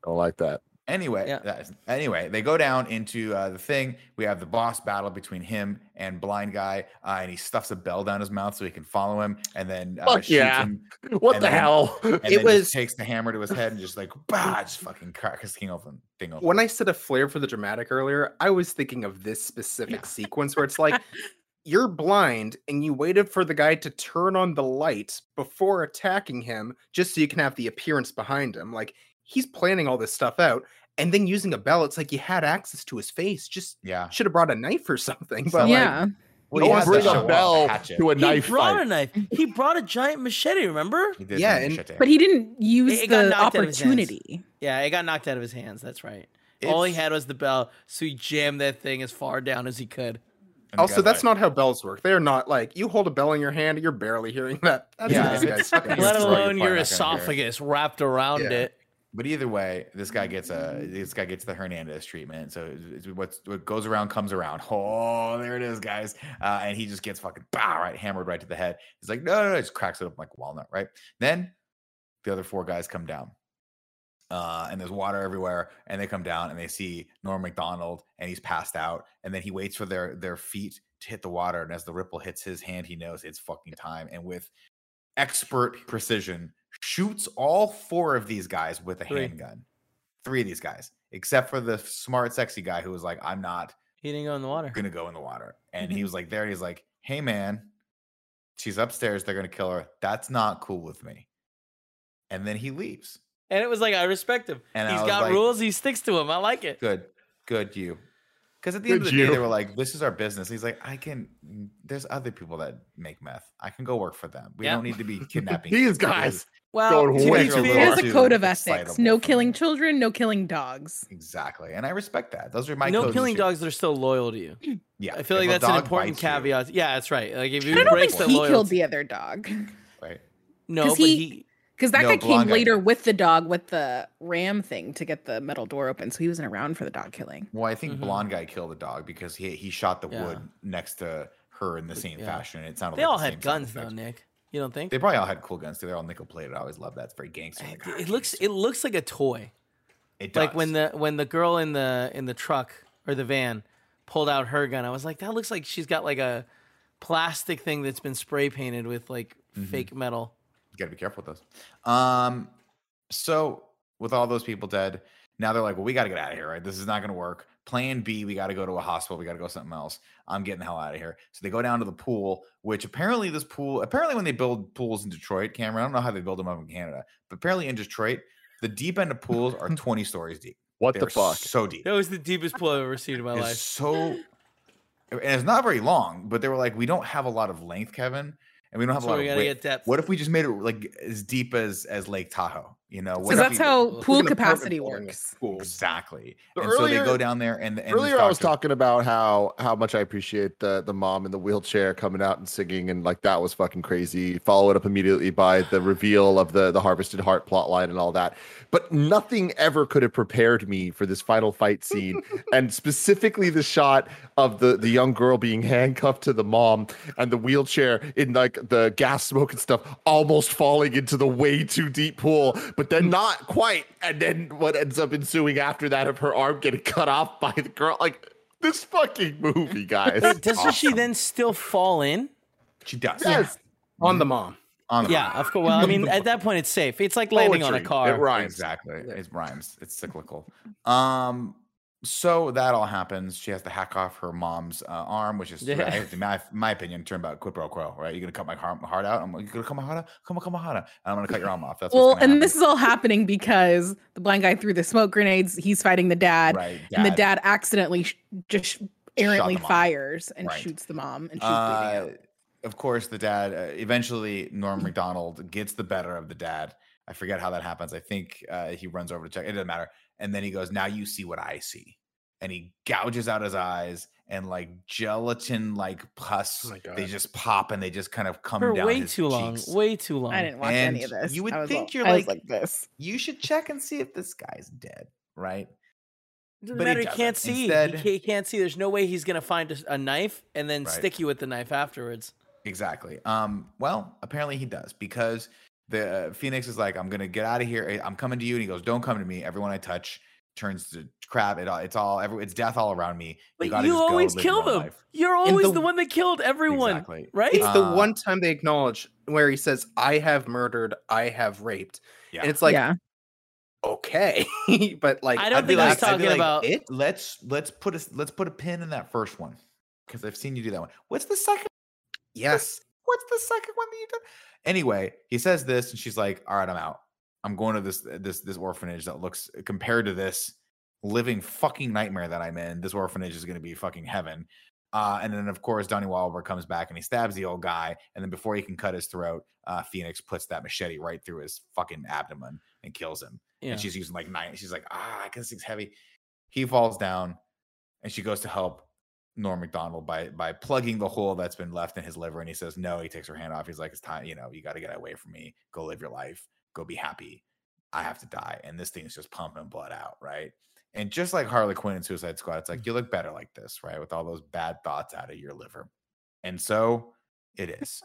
Don't like that. Anyway, Yeah. that is- anyway, they go down into uh, the thing. We have the boss battle between him and blind guy, uh, and he stuffs a bell down his mouth so he can follow him, and then uh, Fuck yeah. him, What the then- hell? and It then was- just takes the hammer to his head and just like bah, just fucking crack his king open. Thing open. when I said a flair for the dramatic earlier, I was thinking of this specific sequence where it's like you're blind and you waited for the guy to turn on the light before attacking him just so you can have the appearance behind him. Like he's planning all this stuff out and then using a bell, it's like you had access to his face. Just yeah, should have brought a knife or something. But So, like, yeah. well, he Don't to bring a bell the hatchet. to a He knife brought fight. a knife. He brought a giant machete. Remember? He did Yeah, and- But he didn't use It- it the knocked out of his hands. opportunity. Yeah, it got knocked out of his hands. That's right. All he had was the bell, so he jammed that thing as far down as he could. Also, that's like, not how bells work. They're not like you hold a bell in your hand, you're barely hearing that. That's Yeah, yeah, if these it's guys. fucking- fucking Let It's destroy like alone your probably not gonna hear it. esophagus wrapped around Yeah. it. But either way, this guy gets a this guy gets the Hernandez treatment. So what's what goes around comes around. Oh, there it is, guys. Uh, and he just gets fucking bah, right hammered right to the head. He's like, no, no, no, just cracks it up like walnut, right? Then the other four guys come down. Uh, and there's water everywhere, and they come down and they see Norm Macdonald, and he's passed out. And then he waits for their their feet to hit the water, and as the ripple hits his hand, he knows it's fucking time. And with expert precision, shoots all four of these guys with a Three. handgun. Three of these guys, except for the smart, sexy guy who was like, "I'm not He didn't go in the water. gonna go in the water," and he was like, "There." He's like, "Hey, man, she's upstairs. They're gonna kill her. That's not cool with me." And then he leaves. And it was like, I respect him. And He's got like- rules. He sticks to them. I like it. Good, good, you. Because at the end of Good the day, they were like, "This is our business." He's like, "I can." Mm, there's other people that make meth. I can go work for them. We Yeah. don't need to be kidnapping These guys. Well, Going to way be too fair- far. There's a code of ethics. No killing children, no killing dogs. Exactly, and I respect that. Those are my no killing too. dogs that are still loyal to you. Yeah, I feel if like that's an important bites you, caveat. Yeah, that's right. Like if I you don't break the he loyalty, killed the other dog right? No, but he- he, because that No, guy blonde came later did. with the dog with the ram thing to get the metal door open, so he wasn't around for the dog killing. Well, I think Mhm. blonde guy killed the dog because he he shot the Yeah. wood next to her in the same Yeah. fashion. It sounded they like all had guns though. Nick. You don't think? They probably all had cool guns too. They're all nickel plated. I always love that. It's very gangster. It, Like, ah, it looks it looks like a toy. It does. Like when the when the girl in the in the truck or the van pulled out her gun, I was like, that looks like she's got like a plastic thing that's been spray painted with like Mm-hmm. fake metal. You gotta be careful with those. Um, so with all those people dead, now they're like, well, we gotta get out of here, right? This is not gonna work. Plan B, we gotta go to a hospital. We gotta go something else. I'm getting the hell out of here. So they go down to the pool, which apparently this pool, apparently when they build pools in Detroit, Cameron, I don't know how they build them up in Canada, but apparently in Detroit, the deep end of pools are 20 stories deep. What the They're fuck? So deep. That was the deepest pool I've ever seen in my It's life. so and it's not very long, but they were like, we don't have a lot of length, Kevin, and we don't have So a lot we of gotta width. get depth. What if we just made it like as deep as as Lake Tahoe? You know, Because that's how Look pool capacity works. pools. exactly. So and so they go down there and, and Earlier, I was talking about how how much I appreciate the the mom in the wheelchair coming out and singing, and like that was fucking crazy. Follow it up immediately by the reveal of the the harvested heart plotline and all that. But nothing ever could have prepared me for this final fight scene, and specifically the shot of the the young girl being handcuffed to the mom and the wheelchair in like the gas smoke and stuff, almost falling into the way too deep pool, but then not quite. And then what ends up ensuing after that of her arm getting cut off by the girl, like this fucking movie, guys. Doesn't she then still fall in? she does. yes, on the mom. On the Yeah, of course. Well, I mean, at that point, it's safe. It's like landing on a car. It rhymes. Exactly. It rhymes. It's cyclical. Um, so that all happens. She has to hack off her mom's uh, arm, which is, Yeah. in my, my opinion, turn about quid pro quo, right? You're gonna cut my heart, heart out. I'm like, you're gonna cut my heart out. Come on, come on, heart out. And I'm gonna cut your arm off. That's Well, and happen. this is all happening because the blind guy threw the smoke grenades. He's fighting the dad, right. and the dad accidentally sh- just errantly fires and Right. shoots the mom, and she's bleeding Uh, out. of course, the dad. Uh, eventually, Norm Macdonald gets the better of the dad. I forget how that happens. I think uh, he runs over to check. It doesn't matter. And then he goes, "Now you see what I see," and he gouges out his eyes, and like gelatin, like pus, Oh they just pop and they just kind of come For down. way his too long. Way too long. I didn't watch any of this. you would I was think all- you're I was like- like this. You should check and see if this guy's dead, right? It doesn't But he matter. He, can't doesn't. see. Instead- he, can't, he can't see. There's no way he's gonna find a, a knife and then Right. stick you with the knife afterwards. Exactly. Um. Well, apparently he does because the uh, Phoenix is like, "I'm gonna get out of here. I- I'm coming to you." And he goes, "Don't come to me. Everyone I touch turns to crap. It all. It's all. Every, it's death all around me. But gotta you, always kill them. life." You're always the- the, one that killed everyone, Exactly. right? It's the Uh, one time they acknowledge where he says, "I have murdered, I have raped," Yeah. and it's like, yeah, okay, but like I don't I'd think he's like- I'd be talking like, about- it. Let's let's put a let's put a pin in that first one because I've seen you do that one. What's the second? Yes, What's the second one that you did? Anyway, he says this, and she's like, "All right, I'm out. I'm going to this this this orphanage that looks compared to this living fucking nightmare that I'm in. This orphanage is going to be fucking heaven." Uh, and then of course Donnie Wahlberg comes back and he stabs the old guy, and then before he can cut his throat, uh, Phoenix puts that machete right through his fucking abdomen and kills him. Yeah. And she's using like nine. She's like, ah, I guess it's heavy. He falls down, and she goes to help Norm Macdonald by by plugging the hole that's been left in his liver, and he says no. He takes her hand off. He's like, "It's time. You know, you got to get away from me. Go live your life. Go be happy. I have to die." And this thing's just pumping blood out, right? And just like Harley Quinn in Suicide Squad, it's like mm. you look better like this, right? With all those bad thoughts out of your liver. And so it is.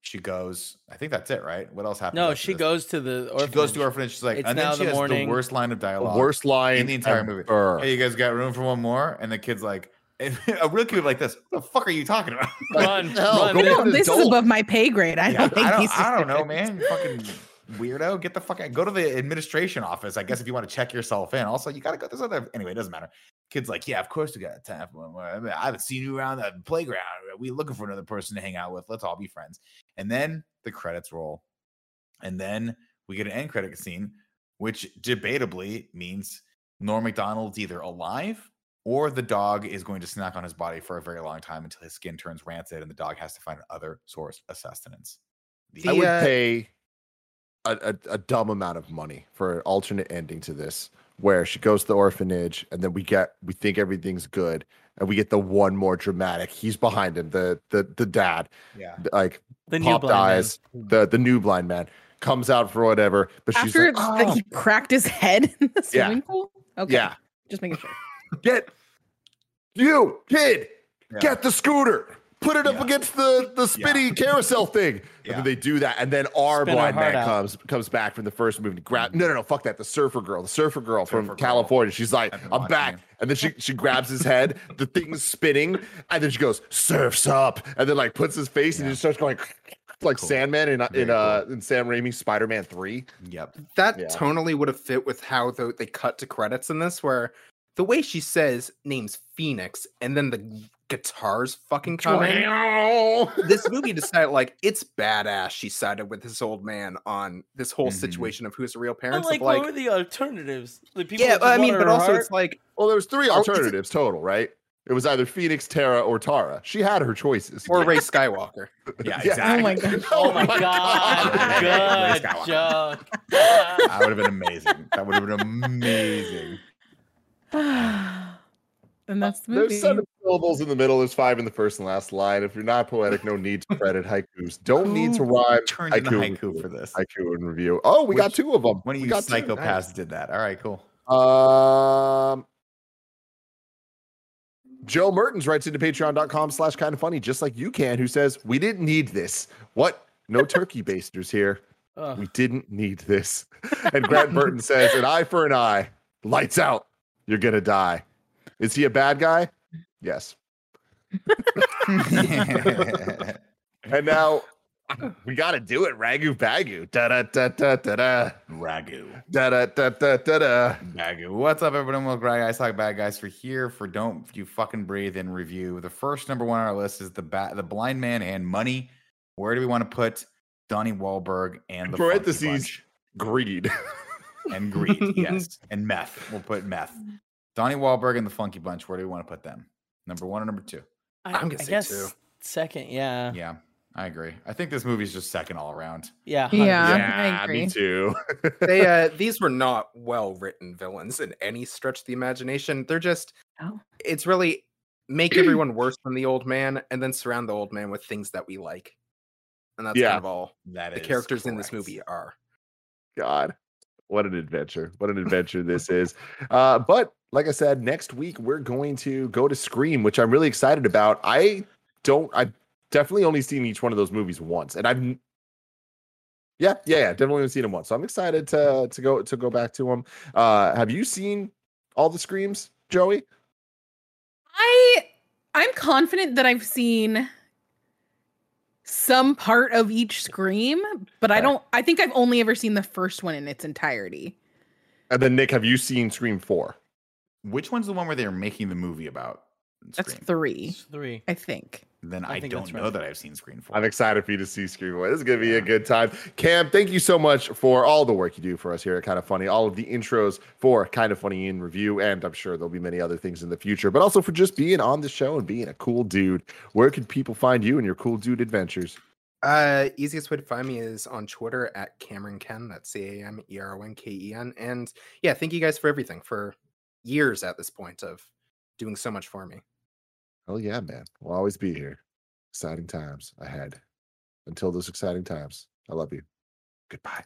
She goes. I think that's it, right? What else happened? No, she this? goes to the She goes to orphanage. orphanage. She's like, It's and then she the has morning. the worst line of The dialogue worst line in the entire movie. Hey, you guys got room for one more? And the kid's like, and a real kid like this. What the fuck are you talking about? Run, hell, run. go No, on, this is above my pay grade. I Yeah, don't think I, don't, I don't know, man. You fucking weirdo. Get the fuck out. Go to the administration office, I guess, if you want to check yourself in. Also, you got to go. There's other. Anyway, it doesn't matter. Kid's like, yeah, of course we got time for one. I, mean, I haven't seen you around the playground. We looking for another person to hang out with. Let's all be friends. And then the credits roll, and then we get an end credit scene, which debatably means Norm Macdonald's either alive or the dog is going to snack on his body for a very long time until his skin turns rancid and the dog has to find another source of sustenance. The I would uh, pay a, a, a dumb amount of money for an alternate ending to this, where she goes to the orphanage, and then we get we think everything's good, and we get the one more dramatic. He's behind him, the the the dad, yeah. like The new popped blind man. the the new blind man comes out for whatever, but she's After like, that "Oh, he cracked his head in the Yeah. swimming pool. Okay, yeah, just making sure. get you kid, Yeah. get the scooter. Put it up Yeah. against the the spinny carousel thing, and then they do that, and then our Spin blind heart man out. comes comes back from the first movie. to Grab no, no, no, fuck that. The surfer girl, the surfer girl Surfer from girl. California. She's like, I've been I'm back, you. and then she she grabs his head. The thing's spinning, and then she goes, "Surfs up," and then like puts his face, and Yeah. he just starts going like Cool. Sandman in Very in uh in Sam Raimi's Spider Man Three. Yep. that Yeah. tonally would have fit with how the, they cut to credits in this, where the way she says names Phoenix and then the guitars fucking coming. in. This movie decided like it's badass. She sided with this old man on this whole Mhm. situation of who's the real But parents. like, of like, what were the alternatives? The people yeah, I mean, but also heart? it's like Well, there was three Oh, is it- alternatives total, right? It was either Phoenix, Tara, or Tara. She had her choices. or Rey Skywalker. Yeah, Yeah. exactly. Oh my god. Oh my god! Rey Good Skywalker. joke. That would have been amazing. That would have been amazing. and that's the movie. There's seven syllables in the middle. There's five in the first and last line. If you're not poetic, no need to credit haikus. Don't need to rhyme. Turned into Haiku, haiku review. for this. Haiku and review. Oh, we got two of them. One of We you got two. psychopaths did that. All right, cool. Um, Joe Mertens writes into patreon.com slash kind of funny, just like you can, who says, We didn't need this. What? No turkey basters here. Ugh. We didn't need this. And Grant Burton says, An eye for an eye. Lights out. You're to die. Is he a bad guy? Yes. And now we got to do it. Ragu bagu. Da da da da da da. Ragu. Da da da da da da. Bagu. What's up, everyone? Well, Greg, I talk bad guys for here for Don't You Fucking Breathe and review. The first number one on our list is the ba- the Blind Man and Money. Where do we want to put Donnie Wahlberg and the Parentheses. Greed. and greed? yes, and meth. We'll put meth. Donnie Wahlberg and the Funky Bunch. Where do we want to put them? Number one or number two? I, I'm gonna I say guess two. second. Yeah. Yeah, I agree. I think this movie's just second all around. Yeah. Yeah. 100%. I agree. me too. they uh these were not well written villains in any stretch of the imagination. They're just Oh. it's really make everyone worse than the old man and then surround the old man with things that we like. And that's Yeah. kind of all That the is characters in this movie are. God, what an adventure! What an adventure this is. Uh, but like I said, next week we're going to go to Scream, which I'm really excited about. I don't. I've definitely only seen each one of those movies once, and I've. Yeah, yeah, yeah, definitely only seen them once. So I'm excited to to go to go back to them. Uh, have you seen all the Screams, Joey? I I'm confident that I've seen some part of each scream, but I don't I think I've only ever seen the first one in its entirety. And then Nick, have you seen Scream Four? Which one's the one where they're making the movie about? That's Scream? three, It's Three. I think. Then I I, don't know right. that I've seen Scream Four. I'm excited for you to see Screen Away. This is gonna be a good time. Cam, thank you so much for all the work you do for us here at Kind of Funny, all of the intros for Kind of Funny in review, and I'm sure there'll be many other things in the future, but also for just being on the show and being a cool dude. Where can people find you and your cool dude adventures? Uh easiest way to find me is on Twitter at Cameron Ken. That's C A M E R O N K E N. And yeah, thank you guys for everything for years at this point of doing so much for me. Hell yeah, man. We'll always be here. Exciting times ahead. Until those exciting times, I love you. Goodbye.